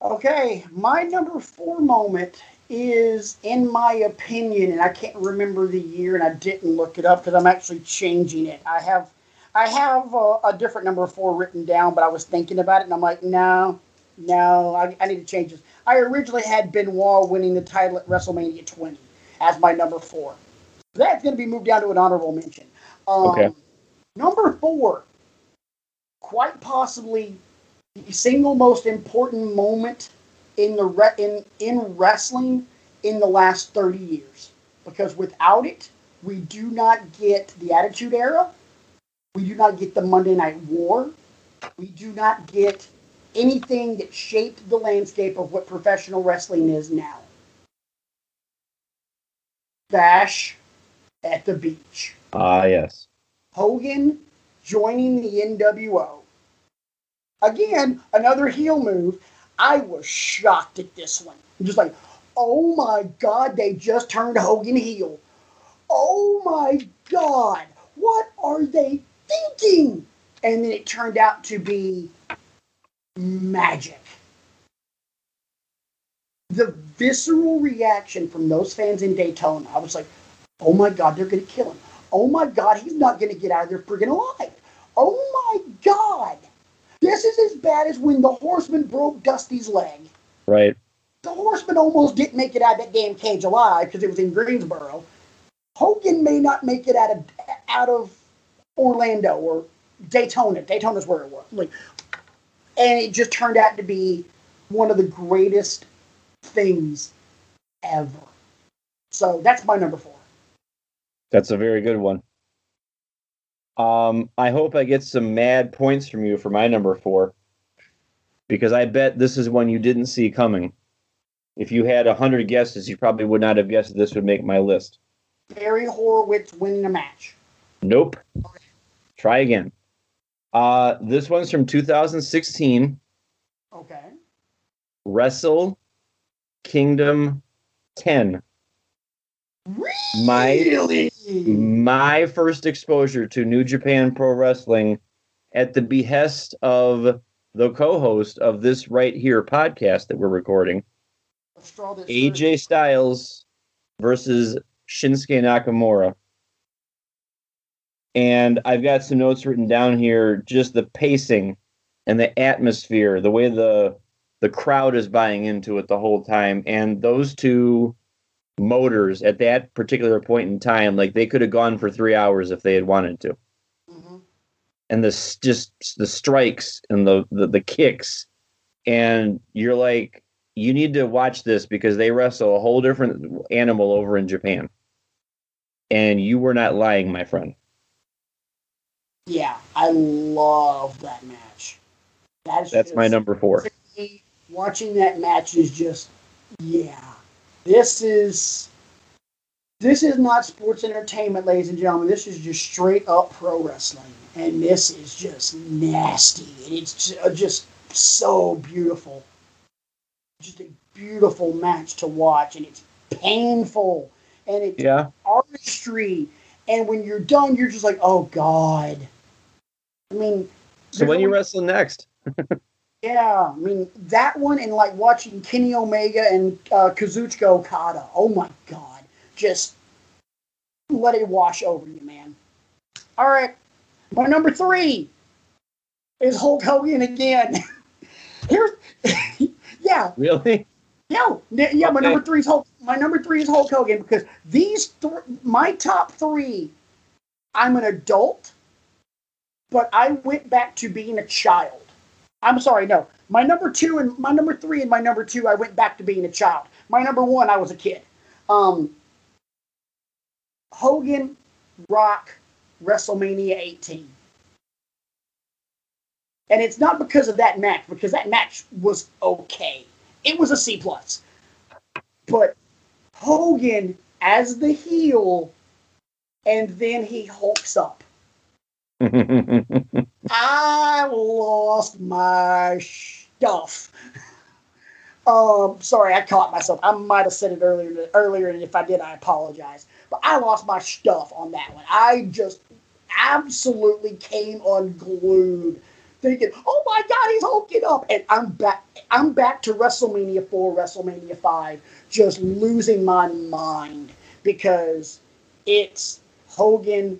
Okay, my number four moment is, in my opinion, and I can't remember the year, and I didn't look it up because I'm actually changing it. I have, I have a, a different number four written down, but I was thinking about it, and I'm like, no, no, I, I need to change this. I originally had Benoit winning the title at WrestleMania 20 as my number four. That's going to be moved down to an honorable mention. Um, Okay. Number four, quite possibly the single most important moment in the re- in in wrestling in the last 30 years because without it we do not get the attitude era we do not get the monday night war we do not get anything that shaped the landscape of what professional wrestling is now bash at the beach Ah, yes. Hogan joining the NWO. Again, another heel move. I was shocked at this one. I'm just like, oh my god, they just turned Hogan heel. Oh my god, what are they thinking? And then it turned out to be magic. The visceral reaction from those fans in Daytona, I was like, oh my god, they're going to kill him. Oh my god, he's not going to get out of there friggin' alive. Oh my god. This is as bad as when the horseman broke Dusty's leg. Right. The horseman almost didn't make it out of that damn cage alive because it was in Greensboro. Hogan may not make it out of out of Orlando or Daytona. Daytona's where it was. Like, and it just turned out to be one of the greatest things ever. So that's my number four. That's a very good one. Um, I hope I get some mad points from you for my number four, because I bet this is one you didn't see coming. If you had a hundred guesses, you probably would not have guessed this would make my list. Barry Horowitz winning a match. Nope. Try again. Uh, this one's from 2016. Okay. Wrestle Kingdom 10. Really? My first exposure to New Japan Pro Wrestling at the behest of the co-host of this right here podcast that we're recording, AJ Styles versus Shinsuke Nakamura. And I've got some notes written down here, just the pacing and the atmosphere, the way the the crowd is buying into it the whole time. And those two motors at that particular point in time, like they could have gone for three hours if they had wanted to. Mm-hmm. And the just the strikes and the, the the kicks, and you're like, you need to watch this because they wrestle a whole different animal over in Japan. And you were not lying, my friend. Yeah, I love that match. That's, That's my number four. Watching that match is just, yeah. This is this is not sports entertainment, ladies and gentlemen. This is just straight up pro wrestling, and this is just nasty, and it's uh, just so beautiful. Just a beautiful match to watch, and it's painful, and it's yeah. artistry. And when you're done, you're just like, oh god. I mean, so when you wrestling next? yeah, I mean that one and like watching Kenny Omega and uh, Kazuchika Okada. Oh my god, just let it wash over you, man. All right, my number three is Hulk Hogan again. Here's, yeah, really. No, yeah, okay. my number three is Hulk. My number three is Hulk Hogan because these th- my top three. I'm an adult but I went back to being a child. I'm sorry, no. My number two and my number three and my number two, I went back to being a child. My number one, I was a kid. Um, Hogan, Rock, WrestleMania 18. And it's not because of that match, because that match was okay. It was a C plus. But Hogan as the heel, and then he hulks up. I lost my stuff. Um, sorry, I caught myself. I might have said it earlier. Earlier, and if I did, I apologize. But I lost my stuff on that one. I just absolutely came unglued, thinking, "Oh my God, he's hulking up!" And I'm back. I'm back to WrestleMania four, WrestleMania five, just losing my mind because it's Hogan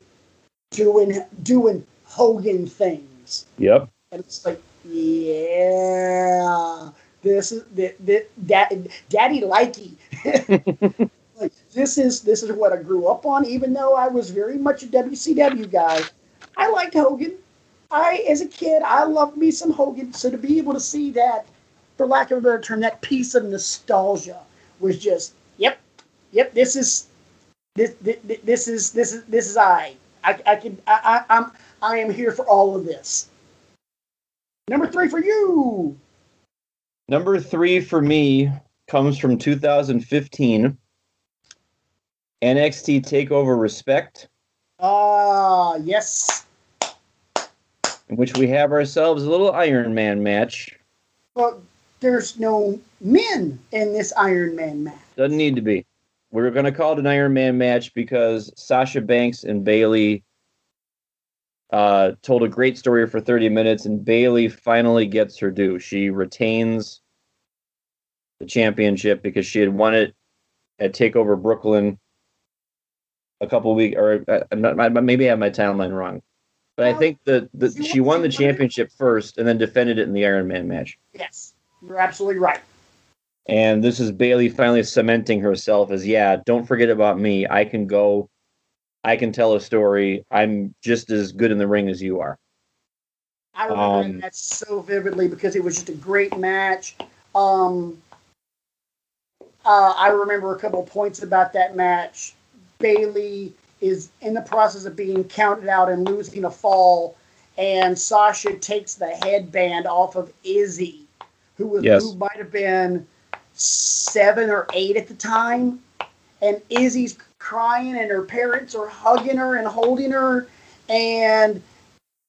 doing doing Hogan things. Yep. And it's like, yeah, this is that that Daddy Likey. like this is this is what I grew up on. Even though I was very much a WCW guy, I liked Hogan. I, as a kid, I loved me some Hogan. So to be able to see that, for lack of a better term, that piece of nostalgia was just, yep, yep. This is this this, this is this is this is I. I, I can I, I I'm I am here for all of this. Number three for you. Number three for me comes from 2015. NXT Takeover Respect. Ah, uh, yes. In which we have ourselves a little Iron Man match. Well, there's no men in this Iron Man match. Doesn't need to be. We're going to call it an Iron Man match because Sasha Banks and Bayley uh, told a great story for 30 minutes, and Bayley finally gets her due. She retains the championship because she had won it at Takeover Brooklyn a couple weeks, or uh, not, maybe I have my timeline wrong. But I think that the, she won the championship first and then defended it in the Iron Man match. Yes, you're absolutely right. And this is Bayley finally cementing herself as, yeah, don't forget about me. I can go, I can tell a story. I'm just as good in the ring as you are. I remember um, that so vividly because it was just a great match. Um, uh, I remember a couple points about that match. Bayley is in the process of being counted out and losing a fall, and Sasha takes the headband off of Izzy, who was yes. who might have been seven or eight at the time, and Izzy's crying, and her parents are hugging her and holding her, and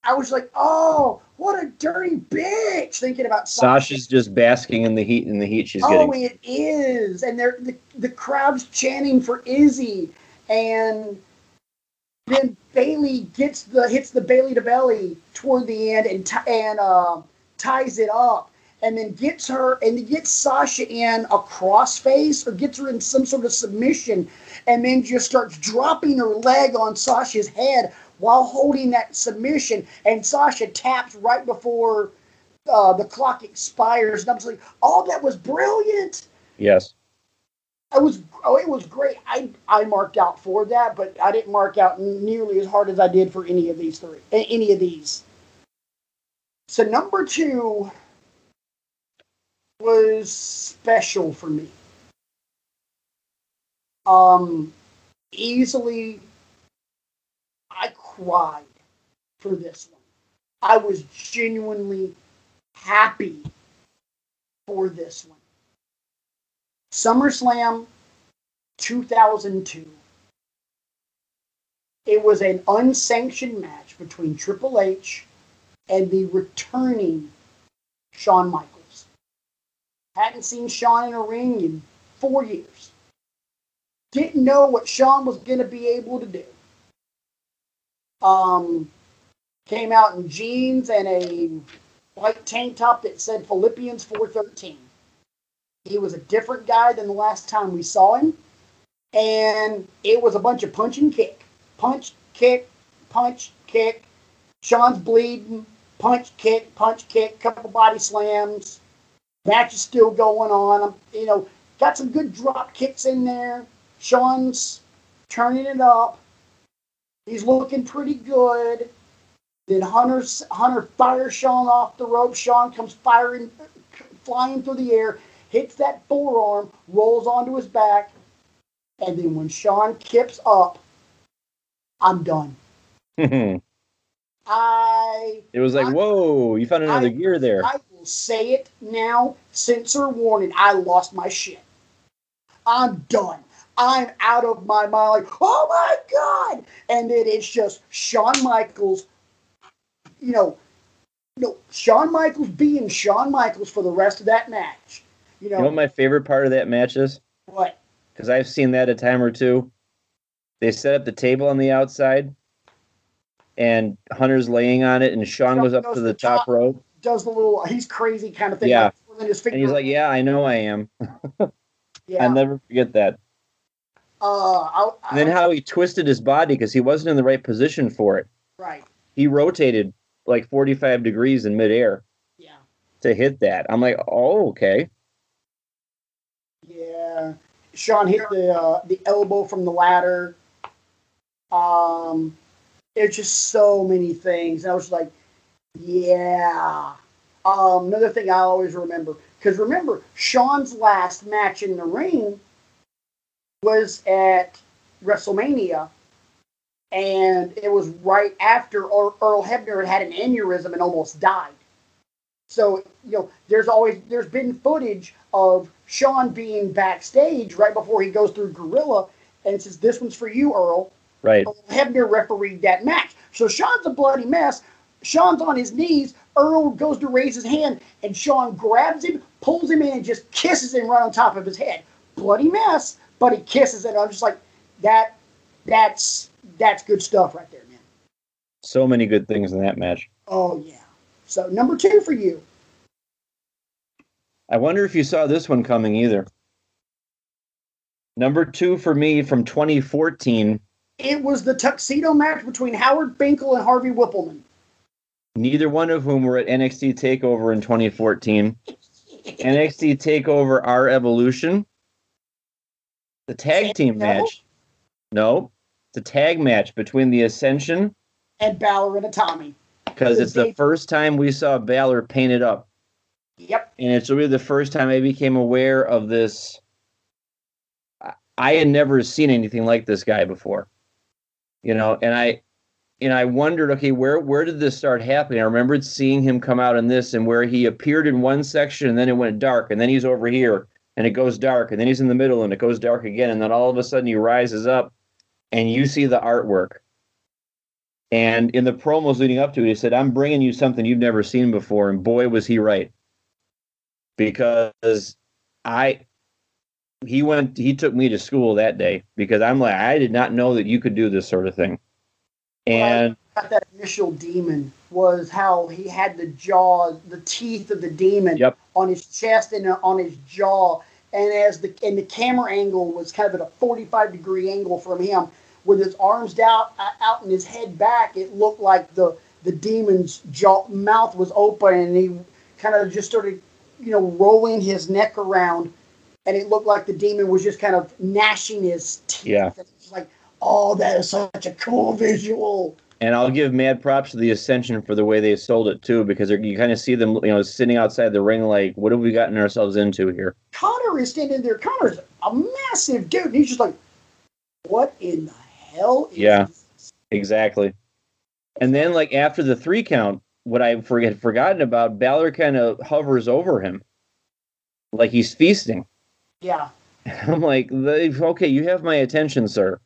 I was like, oh, what a dirty bitch! Thinking about Sasha. Sasha's just basking in the heat in the heat she's oh, getting. Oh, it is, and they're the the crowd's chanting for Izzy, and then Bayley gets the hits the Bayley to belly toward the end and t- and uh, ties it up, and then gets her and gets Sasha in a crossface or gets her in some sort of submission, and then just starts dropping her leg on Sasha's head while holding that submission, and Sasha taps right before uh, the clock expires. And I'm just like, oh, that was brilliant. Yes. I was oh, it was great. I I marked out for that, but I didn't mark out nearly as hard as I did for any of these three, any of these. So number two was special for me. Um, easily I cried for this one. I was genuinely happy for this one. SummerSlam 2002. It was an unsanctioned match between Triple H and the returning Shawn Michaels. Hadn't seen Shawn in a ring in four years. Didn't know what Shawn was going to be able to do. Um, came out in jeans and a white tank top that said Philippians 413. He was a different guy than the last time we saw him. And it was a bunch of punch and kick. Punch, kick, punch, kick. Shawn's bleeding. Punch, kick, punch, kick. Couple body slams. Match is still going on. You know, got some good drop kicks in there. Shawn's turning it up. He's looking pretty good. Then Hunter Hunter fires Shawn off the rope. Shawn comes firing, flying through the air, hits that forearm, rolls onto his back, and then when Shawn kips up, I'm done. I. It was like, I, whoa! You found another I, gear there. I will say it now. Censor warning. I lost my shit. I'm done. I'm out of my mind, like, oh my God. And it's just Shawn Michaels, you know, know, Shawn Michaels being Shawn Michaels for the rest of that match. You know, you know what my favorite part of that match is? What? Because I've seen that a time or two. They set up the table on the outside, and Hunter's laying on it, and Shawn goes up to the, the top, top rope. Does the little, he's crazy kind of thing. Yeah. Like, and he's like, yeah, I know I am. yeah. I never forget that. Uh, I, I, and then how he twisted his body because he wasn't in the right position for it. Right. He rotated like 45 degrees in midair. Yeah. To hit that. I'm like, oh, okay. Yeah. Shawn hit the uh, the elbow from the ladder. Um, it's just so many things. And I was like, yeah. Um, another thing I always remember because remember Shawn's last match in the ring was at WrestleMania, and it was right after Earl Hebner had an aneurysm and almost died. So you know, there's always there's been footage of Shawn being backstage right before he goes through Gorilla and says, "This one's for you, Earl." Right. Earl Hebner refereed that match, so Shawn's a bloody mess. Shawn's on his knees. Earl goes to raise his hand, and Shawn grabs him, pulls him in, and just kisses him right on top of his head. Bloody mess, but he kisses it. I'm just like, that. That's that's good stuff right there, man. So many good things in that match. Oh yeah. So number two for you. I wonder if you saw this one coming either. Number two for me from 2014. It was the tuxedo match between Howard Finkel and Harvey Whippleman. Neither one of whom were at NXT Takeover in 2014. NXT Takeover R Evolution. The tag team match. No, the tag match between the Ascension and Balor and Tommy. Because it's the first time we saw Balor painted up. Yep. And it's really the first time I became aware of this. I had never seen anything like this guy before. You know, and I and I wondered, okay, where where did this start happening? I remembered seeing him come out in this and where he appeared in one section and then it went dark and then he's over here and it goes dark and then he's in the middle and it goes dark again and then all of a sudden he rises up and you see the artwork. And in the promos leading up to it, he said, I'm bringing you something you've never seen before. And boy, was he right. Because I, he went, he took me to school that day because I'm like, I did not know that you could do this sort of thing. And well, that initial demon was how he had the jaw, the teeth of the demon yep. on his chest and on his jaw. And as the and the camera angle was kind of at a 45 degree angle from him, with his arms uh, out out and his head back, it looked like the the demon's jaw mouth was open and he kind of just started, you know, rolling his neck around, and it looked like the demon was just kind of gnashing his teeth. Yeah. It's like, oh, that is such a cool visual. And I'll give mad props to the Ascension for the way they sold it too, because you kind of see them, you know, sitting outside the ring, like, what have we gotten ourselves into here? Konnor is standing there. Konnor's a massive dude. And he's just like, what in the hell? yeah, this? exactly. And then, like after the three count, what I forget forgotten about, Balor kind of hovers over him, like he's feasting. Yeah. I'm like, okay, you have my attention, sir.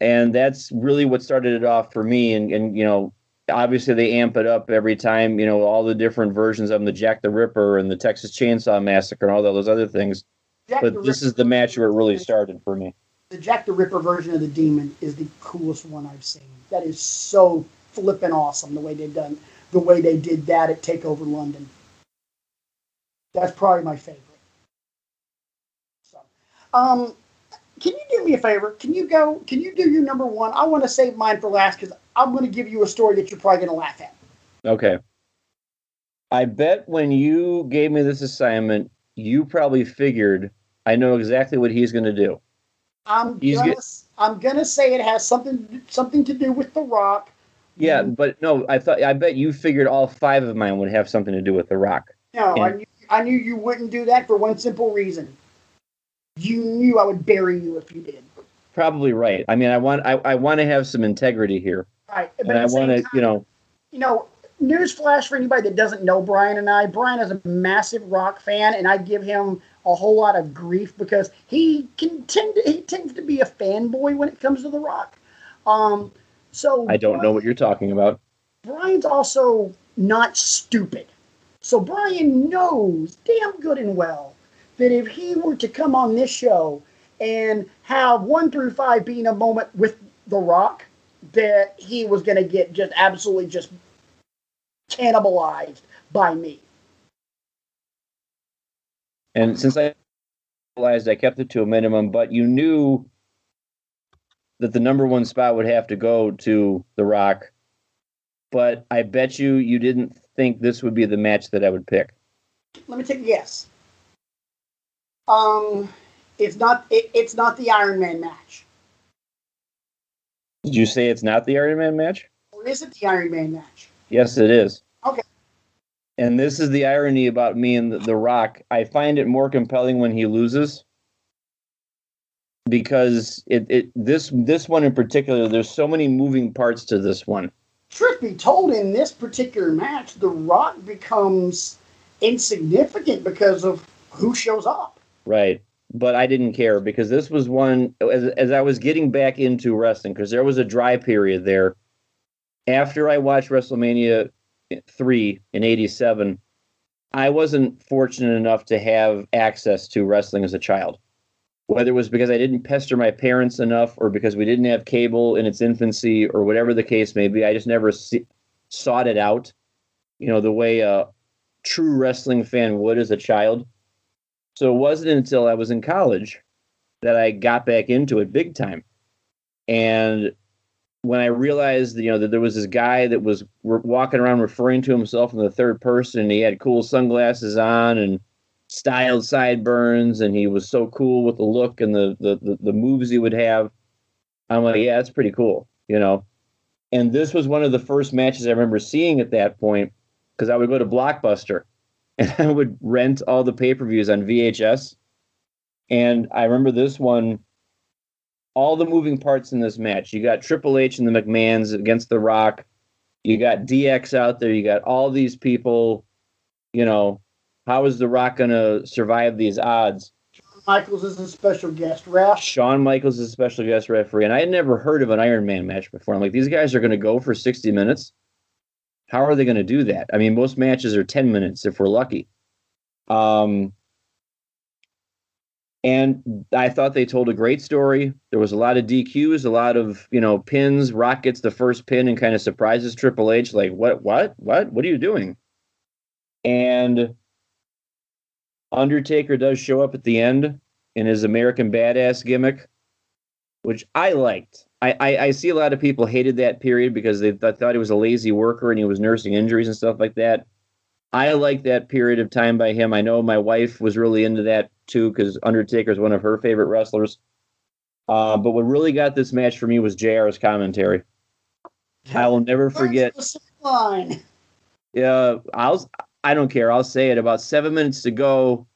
And that's really what started it off for me. And and you know, obviously they amp it up every time. You know, all the different versions of them, the Jack the Ripper and the Texas Chainsaw Massacre and all those other things. Jack but this is the match where it really started for me. The Jack the Ripper version of the Demon is the coolest one I've seen. That is so flippin' awesome the way they've done the way they did that at Takeover London. That's probably my favorite. So, um, can you do me a favor? Can you go? Can you do your number one? I want to save mine for last because I'm going to give you a story that you're probably going to laugh at. Okay. I bet when you gave me this assignment, you probably figured I know exactly what he's going to do. I'm gonna, get, I'm gonna say it has something something to do with The Rock. Yeah, but no, I thought I bet you figured all five of mine would have something to do with The Rock. No, and, I knew I knew you wouldn't do that for one simple reason. You knew I would bury you if you did. Probably right. I mean, I want I, I want to have some integrity here. Right, and I want to, you know, you know, newsflash for anybody that doesn't know Brian and I. Brian is a massive rock fan, and I give him a whole lot of grief because he can tend to, he tends to be a fanboy when it comes to the rock. Um, so I don't Brian, know what you're talking about. Brian's also not stupid. So Brian knows damn good and well that if he were to come on this show and have one through five being a moment with The Rock, that he was going to get just absolutely just cannibalized by me. And since I realized I kept it to a minimum, but you knew that the number one spot would have to go to The Rock. But I bet you you didn't think this would be the match that I would pick. Let me take a guess. Um, it's not. It, it's not the Iron Man match. Did you say it's not the Iron Man match? Or is it the Iron Man match? Yes, it is. Okay and this is the irony about me and the, the, Rock. I find it more compelling when he loses because it, it this this one in particular. There's so many moving parts to this one. Truth be told, in this particular match, the Rock becomes insignificant because of who shows up. Right. But I didn't care because this was one as, as I was getting back into wrestling because there was a dry period there after I watched WrestleMania eh, 3 in 87, I wasn't fortunate enough to have access to wrestling as a child. Whether it was because I didn't pester my parents enough or because we didn't have cable in its infancy or whatever the case may be, I just never see, sought it out, you know, the way a true wrestling fan would as a child. So it wasn't until I was in college that I got back into it big time. And when I realized, you know, that there was this guy that was re- walking around referring to himself in the third person, he had cool sunglasses on and styled sideburns, and he was so cool with the look and the the the, the moves he would have. I'm like, yeah, that's pretty cool, you know. And this was one of the first matches I remember seeing at that point because I would go to Blockbuster and I would rent all the pay per views on VHS. And I remember this one all the moving parts in this match. You got Triple H and the McMahons against The Rock. You got DX out there. You got all these people. You know, how is The Rock going to survive these odds? Shawn Michaels is a special guest ref. Shawn Michaels is a special guest referee. And I had never heard of an Iron Man match before. I'm like, these guys are going to go for 60 minutes. How are they going to do that? I mean, most matches are 10 minutes if we're lucky. Um, and I thought they told a great story. There was a lot of DQs, a lot of you know pins. Rock gets the first pin and kind of surprises Triple H, like what, what, what, what are you doing? And Undertaker does show up at the end in his American Badass gimmick, which I liked. I, I, I see a lot of people hated that period because they th- thought he was a lazy worker and he was nursing injuries and stuff like that. I like that period of time by him. I know my wife was really into that too because Undertaker is one of her favorite wrestlers. Uh, but what really got this match for me was JR's commentary. I will never forget. Yeah, I'll. I don't care. I'll say it. About seven minutes to go,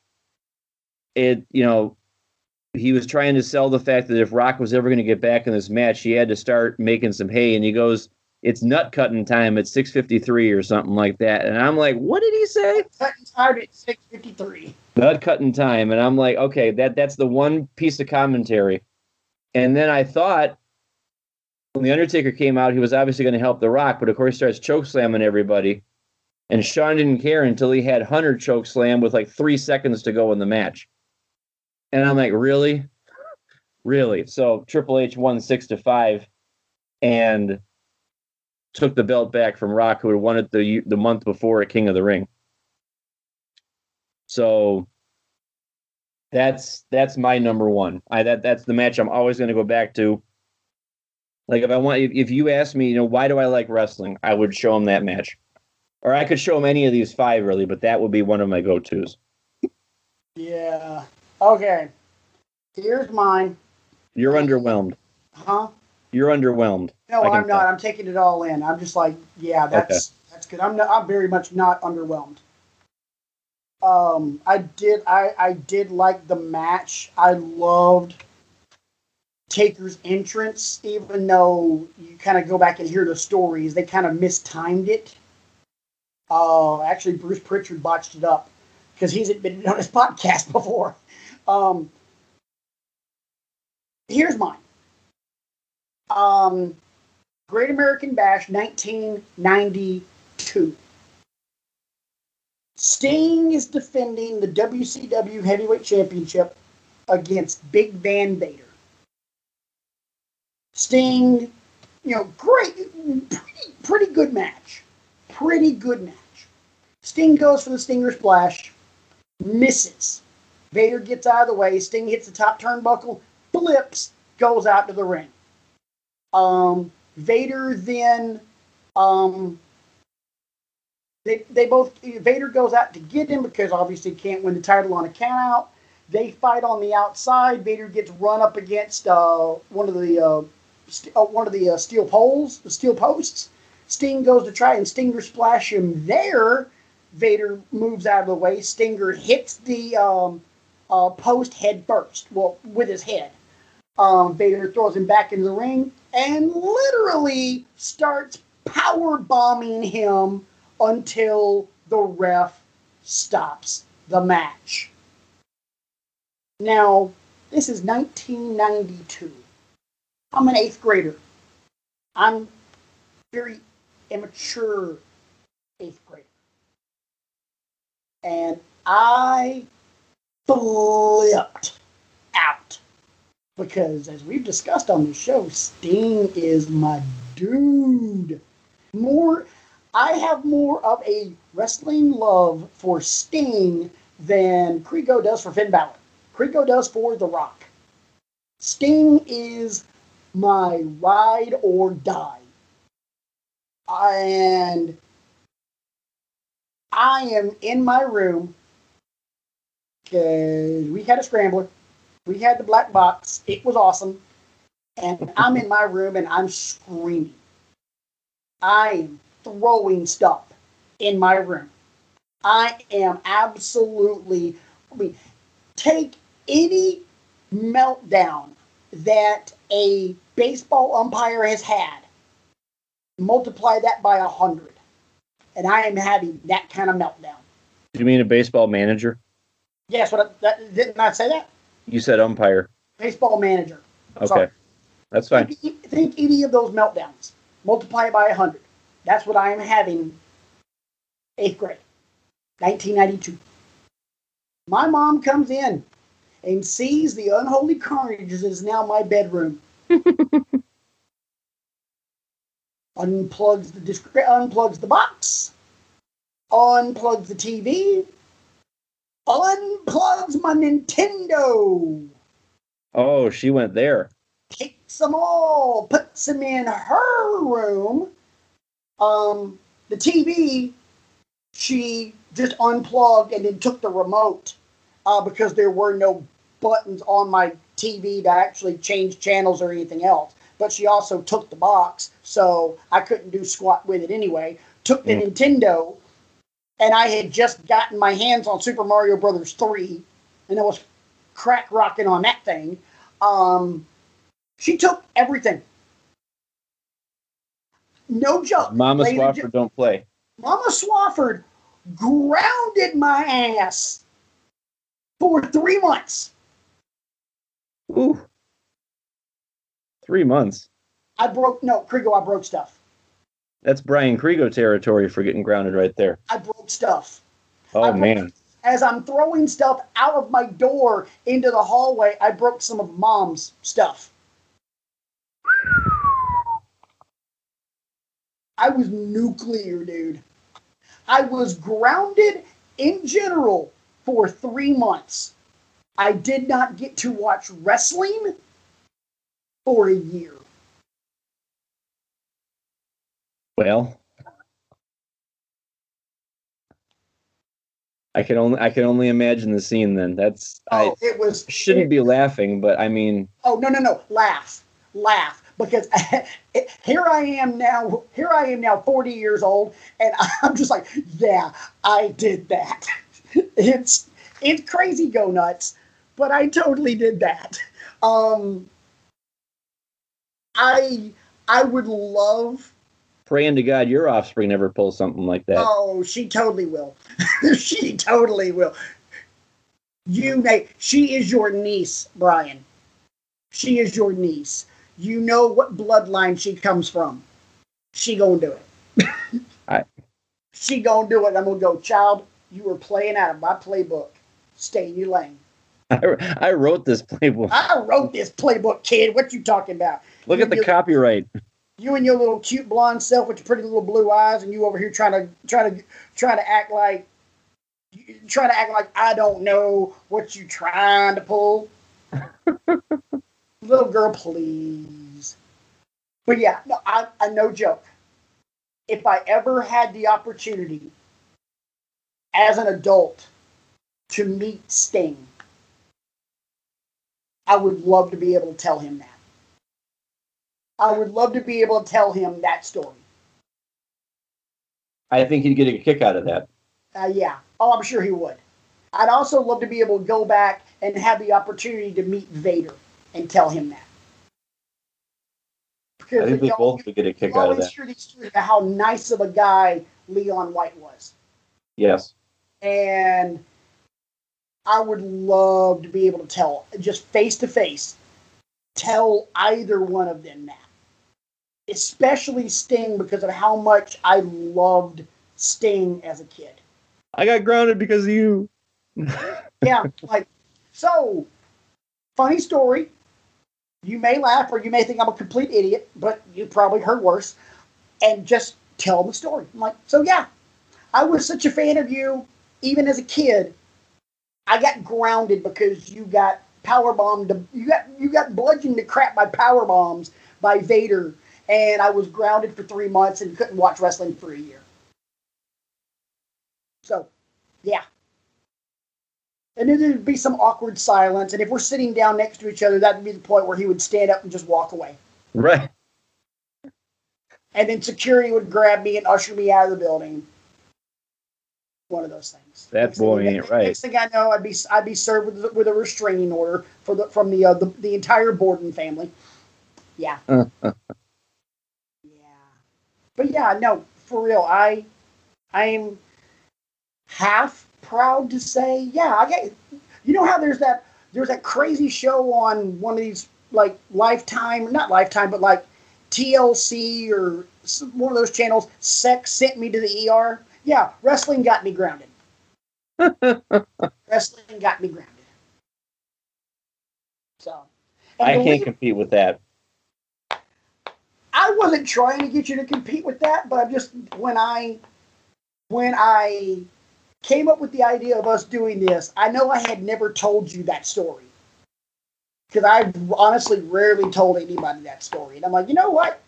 it you know, he was trying to sell the fact that if Rock was ever going to get back in this match, he had to start making some hay. And he goes, "It's nut cutting time at six fifty three or something like that." And I'm like, "What did he say?" Cutting time at six fifty three. nut cutting time and i'm like okay that that's the one piece of commentary and then i thought when the undertaker came out he was obviously going to help the rock but of course he starts choke slamming everybody and Shawn didn't care until he had hunter choke slam with like three seconds to go in the match and i'm like really really so triple h won six to five and took the belt back from rock who had won it the the month before at king of the ring so that's that's my number one. I that that's the match I'm always going to go back to. Like if I want, if, if you ask me, you know, why do I like wrestling? I would show him that match, or I could show him any of these five really, but that would be one of my go tos. Yeah. Okay. Here's mine. You're underwhelmed. Huh? You're underwhelmed. No, I'm not. tell. I'm taking it all in. I'm just like, yeah, that's that's good. I'm not, I'm very much not underwhelmed. Um, I did I I did like the match. I loved Taker's entrance, even though you kind of go back and hear the stories, they kind of mistimed it. Uh, actually, Bruce Pritchard botched it up because he's admitted it on his podcast before. Um, here's mine. Um, Great American Bash 1992. Sting is defending the WCW Heavyweight Championship against Big Van Vader. Sting, you know, great, pretty, pretty good match. Pretty good match. Sting goes for the Stinger Splash, misses. Vader gets out of the way. Sting hits the top turnbuckle, flips, goes out to the ring. Um, Vader then um, they, they both Vader goes out to get him because obviously he can't win the title on a count out. They fight on the outside. Vader gets run up against uh, one of the uh, st- uh, one of the uh, steel poles, the steel posts. Sting goes to try and Stinger splash him there. Vader moves out of the way. Stinger hits the um, uh, post head first, well, with his head. Um, Vader throws him back into the ring and literally starts power bombing him until the ref stops the match. Now, this is 1992. I'm an eighth grader. I'm very immature eighth grader. And I flipped out because, as we've discussed on the show, Sting is my dude. More, I have more of a wrestling love for Sting than Krigo does for Finn Balor. Krigo does for The Rock. Sting is my ride or die. And I am in my room because we had a scrambler. We had the black box. It was awesome. And I'm in my room and I'm screaming. I am throwing stuff in my room. I am absolutely, I mean, take any meltdown that a baseball umpire has had, multiply that by a hundred, and I am having that kind of meltdown. Do you mean a baseball manager? Yes, what that, didn't I say that? You said umpire. Baseball manager. Okay, Sorry. that's fine. Think, think any of those meltdowns, multiply it by a hundred. That's what I am having. Eighth grade, 1992. My mom comes in and sees the unholy carnage that is now my bedroom. unplugs the disc- unplugs the box, unplugs the TV, unplugs my Nintendo, Oh, she went there. takes them all, puts them in her room. Um, the TV, she just unplugged and then took the remote uh, because there were no buttons on my TV to actually change channels or anything else. But she also took the box, so I couldn't do squat with it anyway. Took the Mm. Nintendo, and I had just gotten my hands on Super Mario Brothers 3, and I was crack rocking on that thing. Um, she took everything. No joke. Mama Swafford don't play. Mama Swafford grounded my ass for three months. Ooh. Three months. I broke no Krigo. I broke stuff. That's Brian Krigo territory for getting grounded right there. I broke stuff. Oh I broke- man. As I'm throwing stuff out of my door into the hallway, I broke some of Mom's stuff. I was nuclear, dude. I was grounded in general for three months. I did not get to watch wrestling for a year. Well, I can only I can only imagine the scene. Then that's I Oh, it was shouldn't be laughing, but I mean, Oh no no no! Laugh, laugh, because here I am now. Here I am now, forty years old, and I'm just like, yeah, I did that. It's it's crazy, go nuts, but I totally did that. Um, I I would love. praying to God your offspring never pulls something like that. Oh, she totally will. she totally will. You may. She is your niece, Brian. She is your niece. You know what bloodline she comes from. She gonna do it. I- She gonna do it. I'm gonna go, child. You were playing out of my playbook. Stay in your lane. I, I wrote this playbook. I wrote this playbook, kid. What you talking about? Look at the you- copyright. You and your little cute blonde self with your pretty little blue eyes, and you over here trying to trying to trying to act like trying to act like I don't know what you're trying to pull. little girl, please. But yeah, no, I, I no joke. If I ever had the opportunity as an adult to meet Sting, I would love to be able to tell him that. I would love to be able to tell him that story. I think he'd get a kick out of that. Uh, yeah. Oh, I'm sure he would. I'd also love to be able to go back and have the opportunity to meet Vader and tell him that. Because I think they both would get a kick out of that. hear these stories about how nice of a guy Leon White was. Yes. And I would love to be able to tell, just face to face, tell either one of them that. Especially Sting because of how much I loved Sting as a kid. I got grounded because of you. yeah, like so. Funny story. You may laugh or you may think I'm a complete idiot, but you probably heard worse. And just tell the story. I'm like, so yeah, I was such a fan of you, even as a kid. I got grounded because you got power bombed. You got you got bludgeoned to crap by power bombs by Vader, and I was grounded for three months and couldn't watch wrestling for a year. So, yeah. And then there'd be some awkward silence, and if we're sitting down next to each other, that'd be the point where he would stand up and just walk away. Right. And then security would grab me and usher me out of the building. One of those things. That Next boy thing, ain't right. Next thing I know, I'd be I'd be served with, with a restraining order for the from the uh, the, the entire Borden family. Yeah. But yeah, no, for real, I I'm half proud to say, yeah, I get. You know how there's that there's that crazy show on one of these like Lifetime, not Lifetime, but like TLC or some- one of those channels. Sex sent me to the ER. Yeah, wrestling got me grounded. wrestling got me grounded. So. I can't compete with that. I wasn't trying to get you to compete with that, but I'm just when I when I came up with the idea of us doing this, I know I had never told you that story. Because I honestly rarely told anybody that story. And I'm like, you know what?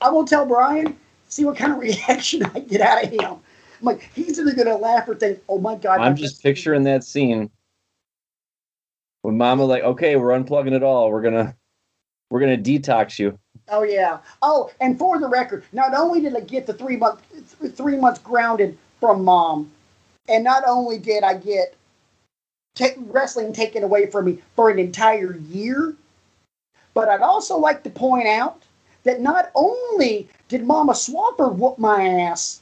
I will tell Brian, see what kind of reaction I get out of him. I'm like, he's either gonna laugh or think, oh my god. I'm just picturing that scene when Mama like, okay, we're unplugging it all. We're gonna we're gonna detox you. Oh yeah. Oh, and for the record, not only did I get the three month th- three months grounded from mom, and not only did I get ta- wrestling taken away from me for an entire year, but I'd also like to point out that not only did Mama Swafford whoop my ass,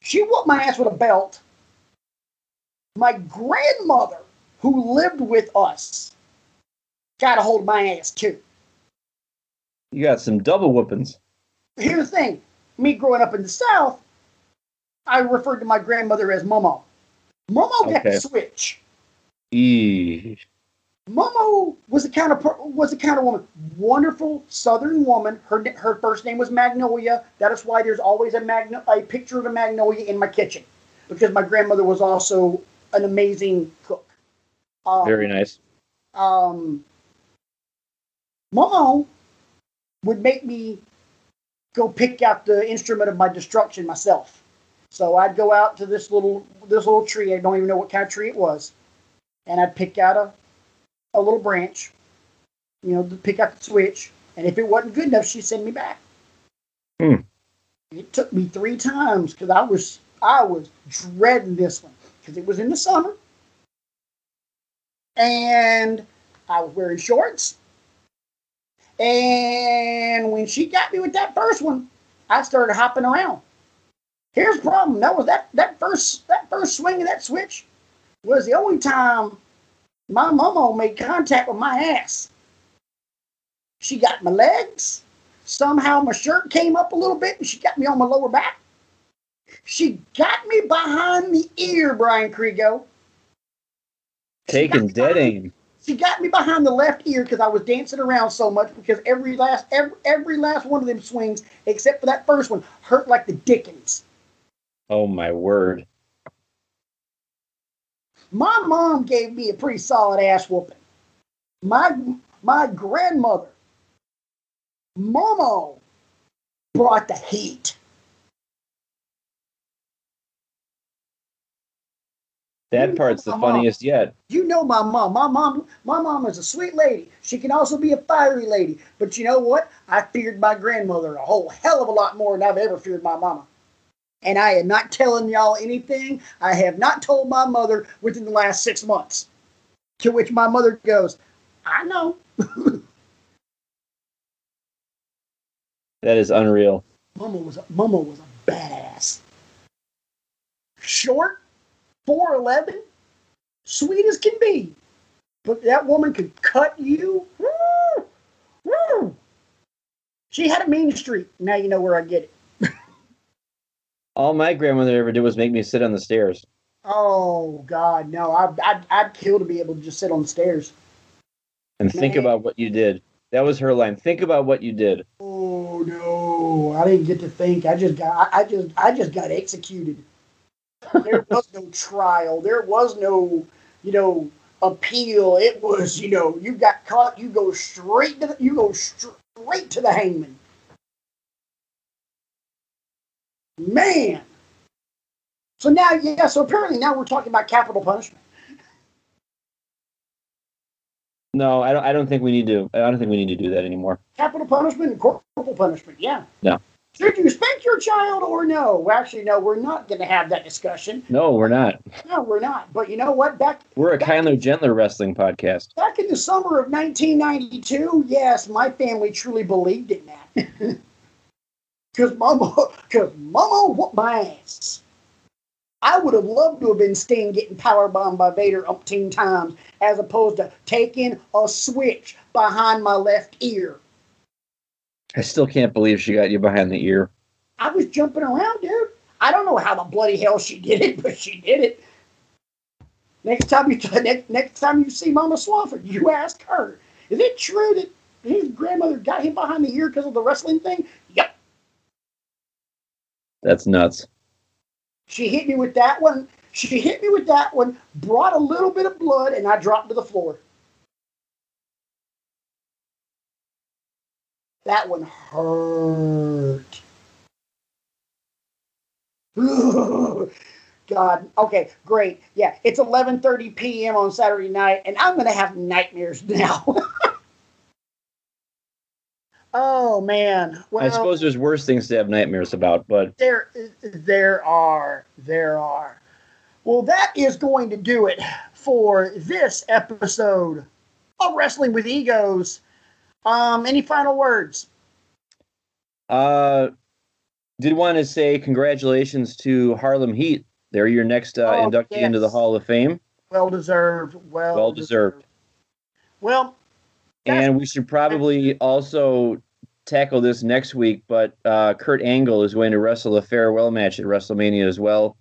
she whooped my ass with a belt. My grandmother, who lived with us, got a hold of my ass too. You got some double whoopings. here's the thing. Me growing up in the south i referred to my grandmother as momo. Momo got the switch Eee. momo was the kind of was the kind of woman wonderful southern woman. Her her first name was magnolia. That is why there's always a magno- a picture of a magnolia in my kitchen. Because my grandmother was also an amazing cook. Um, Very nice. um, Momo would make me go pick out the instrument of my destruction myself. So I'd go out to this little this little tree. I don't even know what kind of tree it was, and I'd pick out a a little branch, you know, to pick out the switch. And if it wasn't good enough, she'd send me back. Hmm. It took me three times because I was I was dreading this one because it was in the summer, and I was wearing shorts. And when she got me with that first one, I started hopping around. Here's the problem. That was that that first that first swing of that switch was the only time my mama made contact with my ass. She got my legs. Somehow my shirt came up a little bit and she got me on my lower back. She got me behind the ear, Brian Kriego. Taking dead aim. She got me behind the left ear because I was dancing around so much because every last every, every last one of them swings, except for that first one, hurt like the dickens. Oh my word. My mom gave me a pretty solid ass whooping. My my grandmother, Momo, brought the heat. That part's the funniest yet. You know my mom. My mom, my mom is a sweet lady. She can also be a fiery lady. But you know what? I feared my grandmother a whole hell of a lot more than I've ever feared my mama. And I am not telling y'all anything I have not told my mother within the last six months. To which my mother goes, I know. That is unreal. Mama was a, Mama was a badass. Short, 4'11, sweet as can be. But that woman could cut you. Woo! Woo! She had a mean streak. Now you know where I get it. All my grandmother ever did was make me sit on the stairs. Oh God, no! I, I'd I'd kill to be able to just sit on the stairs. And think about what you did. That was her line. Think about what you did. Oh no! I didn't get to think. I just got. I, I just. I just got executed. There was no trial. There was no, you know, appeal. It was, you know, you got caught. You go straight to the. You go straight to the hangman. Man. So now, yeah. So apparently now we're talking about capital punishment. No, I don't. I don't think we need to. I don't think we need to do that anymore. Capital punishment and corporal punishment. Yeah. No. Should you spank your child or no? Well, actually, no. We're not going to have that discussion. No, we're not. No, we're not. But you know what? Back We're a kinder, gentler wrestling podcast. back in the summer of 1992, yes, my family truly believed in that. Because Mama, because Mama whooped my ass. I would have loved to have been Sting getting power bombed by Vader umpteen times, as opposed to taking a switch behind my left ear. I still can't believe she got you behind the ear. I was jumping around, dude. I don't know how the bloody hell she did it, but she did it. Next time you next, next time you see Mama Swafford, you ask her, is it true that his grandmother got him behind the ear because of the wrestling thing? Yep. That's nuts. She hit me with that one. She hit me with that one, brought a little bit of blood, and I dropped to the floor. That one hurt. God. Okay, great. Yeah, it's 11:30 p.m. on Saturday night, and I'm gonna have nightmares now. oh man. Well, I suppose there's worse things to have nightmares about, but there, there are, there are. Well, that is going to do it for this episode of Wrestling with Egos. Um, any final words? uh, did want to say congratulations to Harlem Heat. They're your next uh, Oh, inductee into the. Hall of Fame. Well deserved. Well, Well deserved. Well, And we should probably also tackle this next week, but uh, Kurt Angle is going to wrestle a farewell match at WrestleMania as well.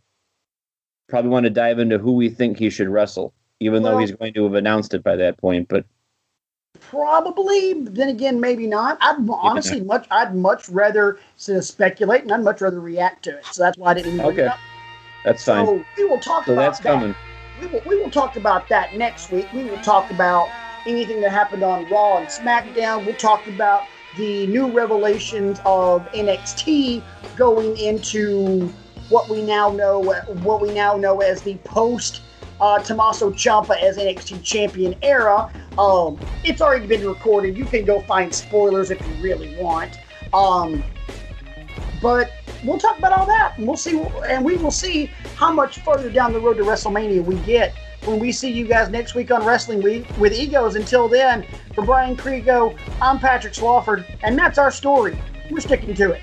Probably want to dive into who we think he should wrestle, even though he's going to have announced it by that point. But probably. Then again, maybe not. I'd honestly much. I'd much rather speculate, and I'd much rather react to it. So that's why I didn't. even Okay. that's fine. So we will talk So about that's that. coming. we will, we will talk about that next week. We will talk about anything that happened on Raw and SmackDown. We'll talk about the new revelations of NXT going into what we now know what we now know as the post uh, Tommaso Ciampa as NXT champion era. Um, it's already been recorded. You can go find spoilers if you really want. Um, but we'll talk about all that, and we'll see, and we will see how much further down the road to WrestleMania we get when we see you guys next week on Wrestling Week with Egos. Until then, for Brian Kriego, I'm Patrick Swafford, and that's our story. We're sticking to it.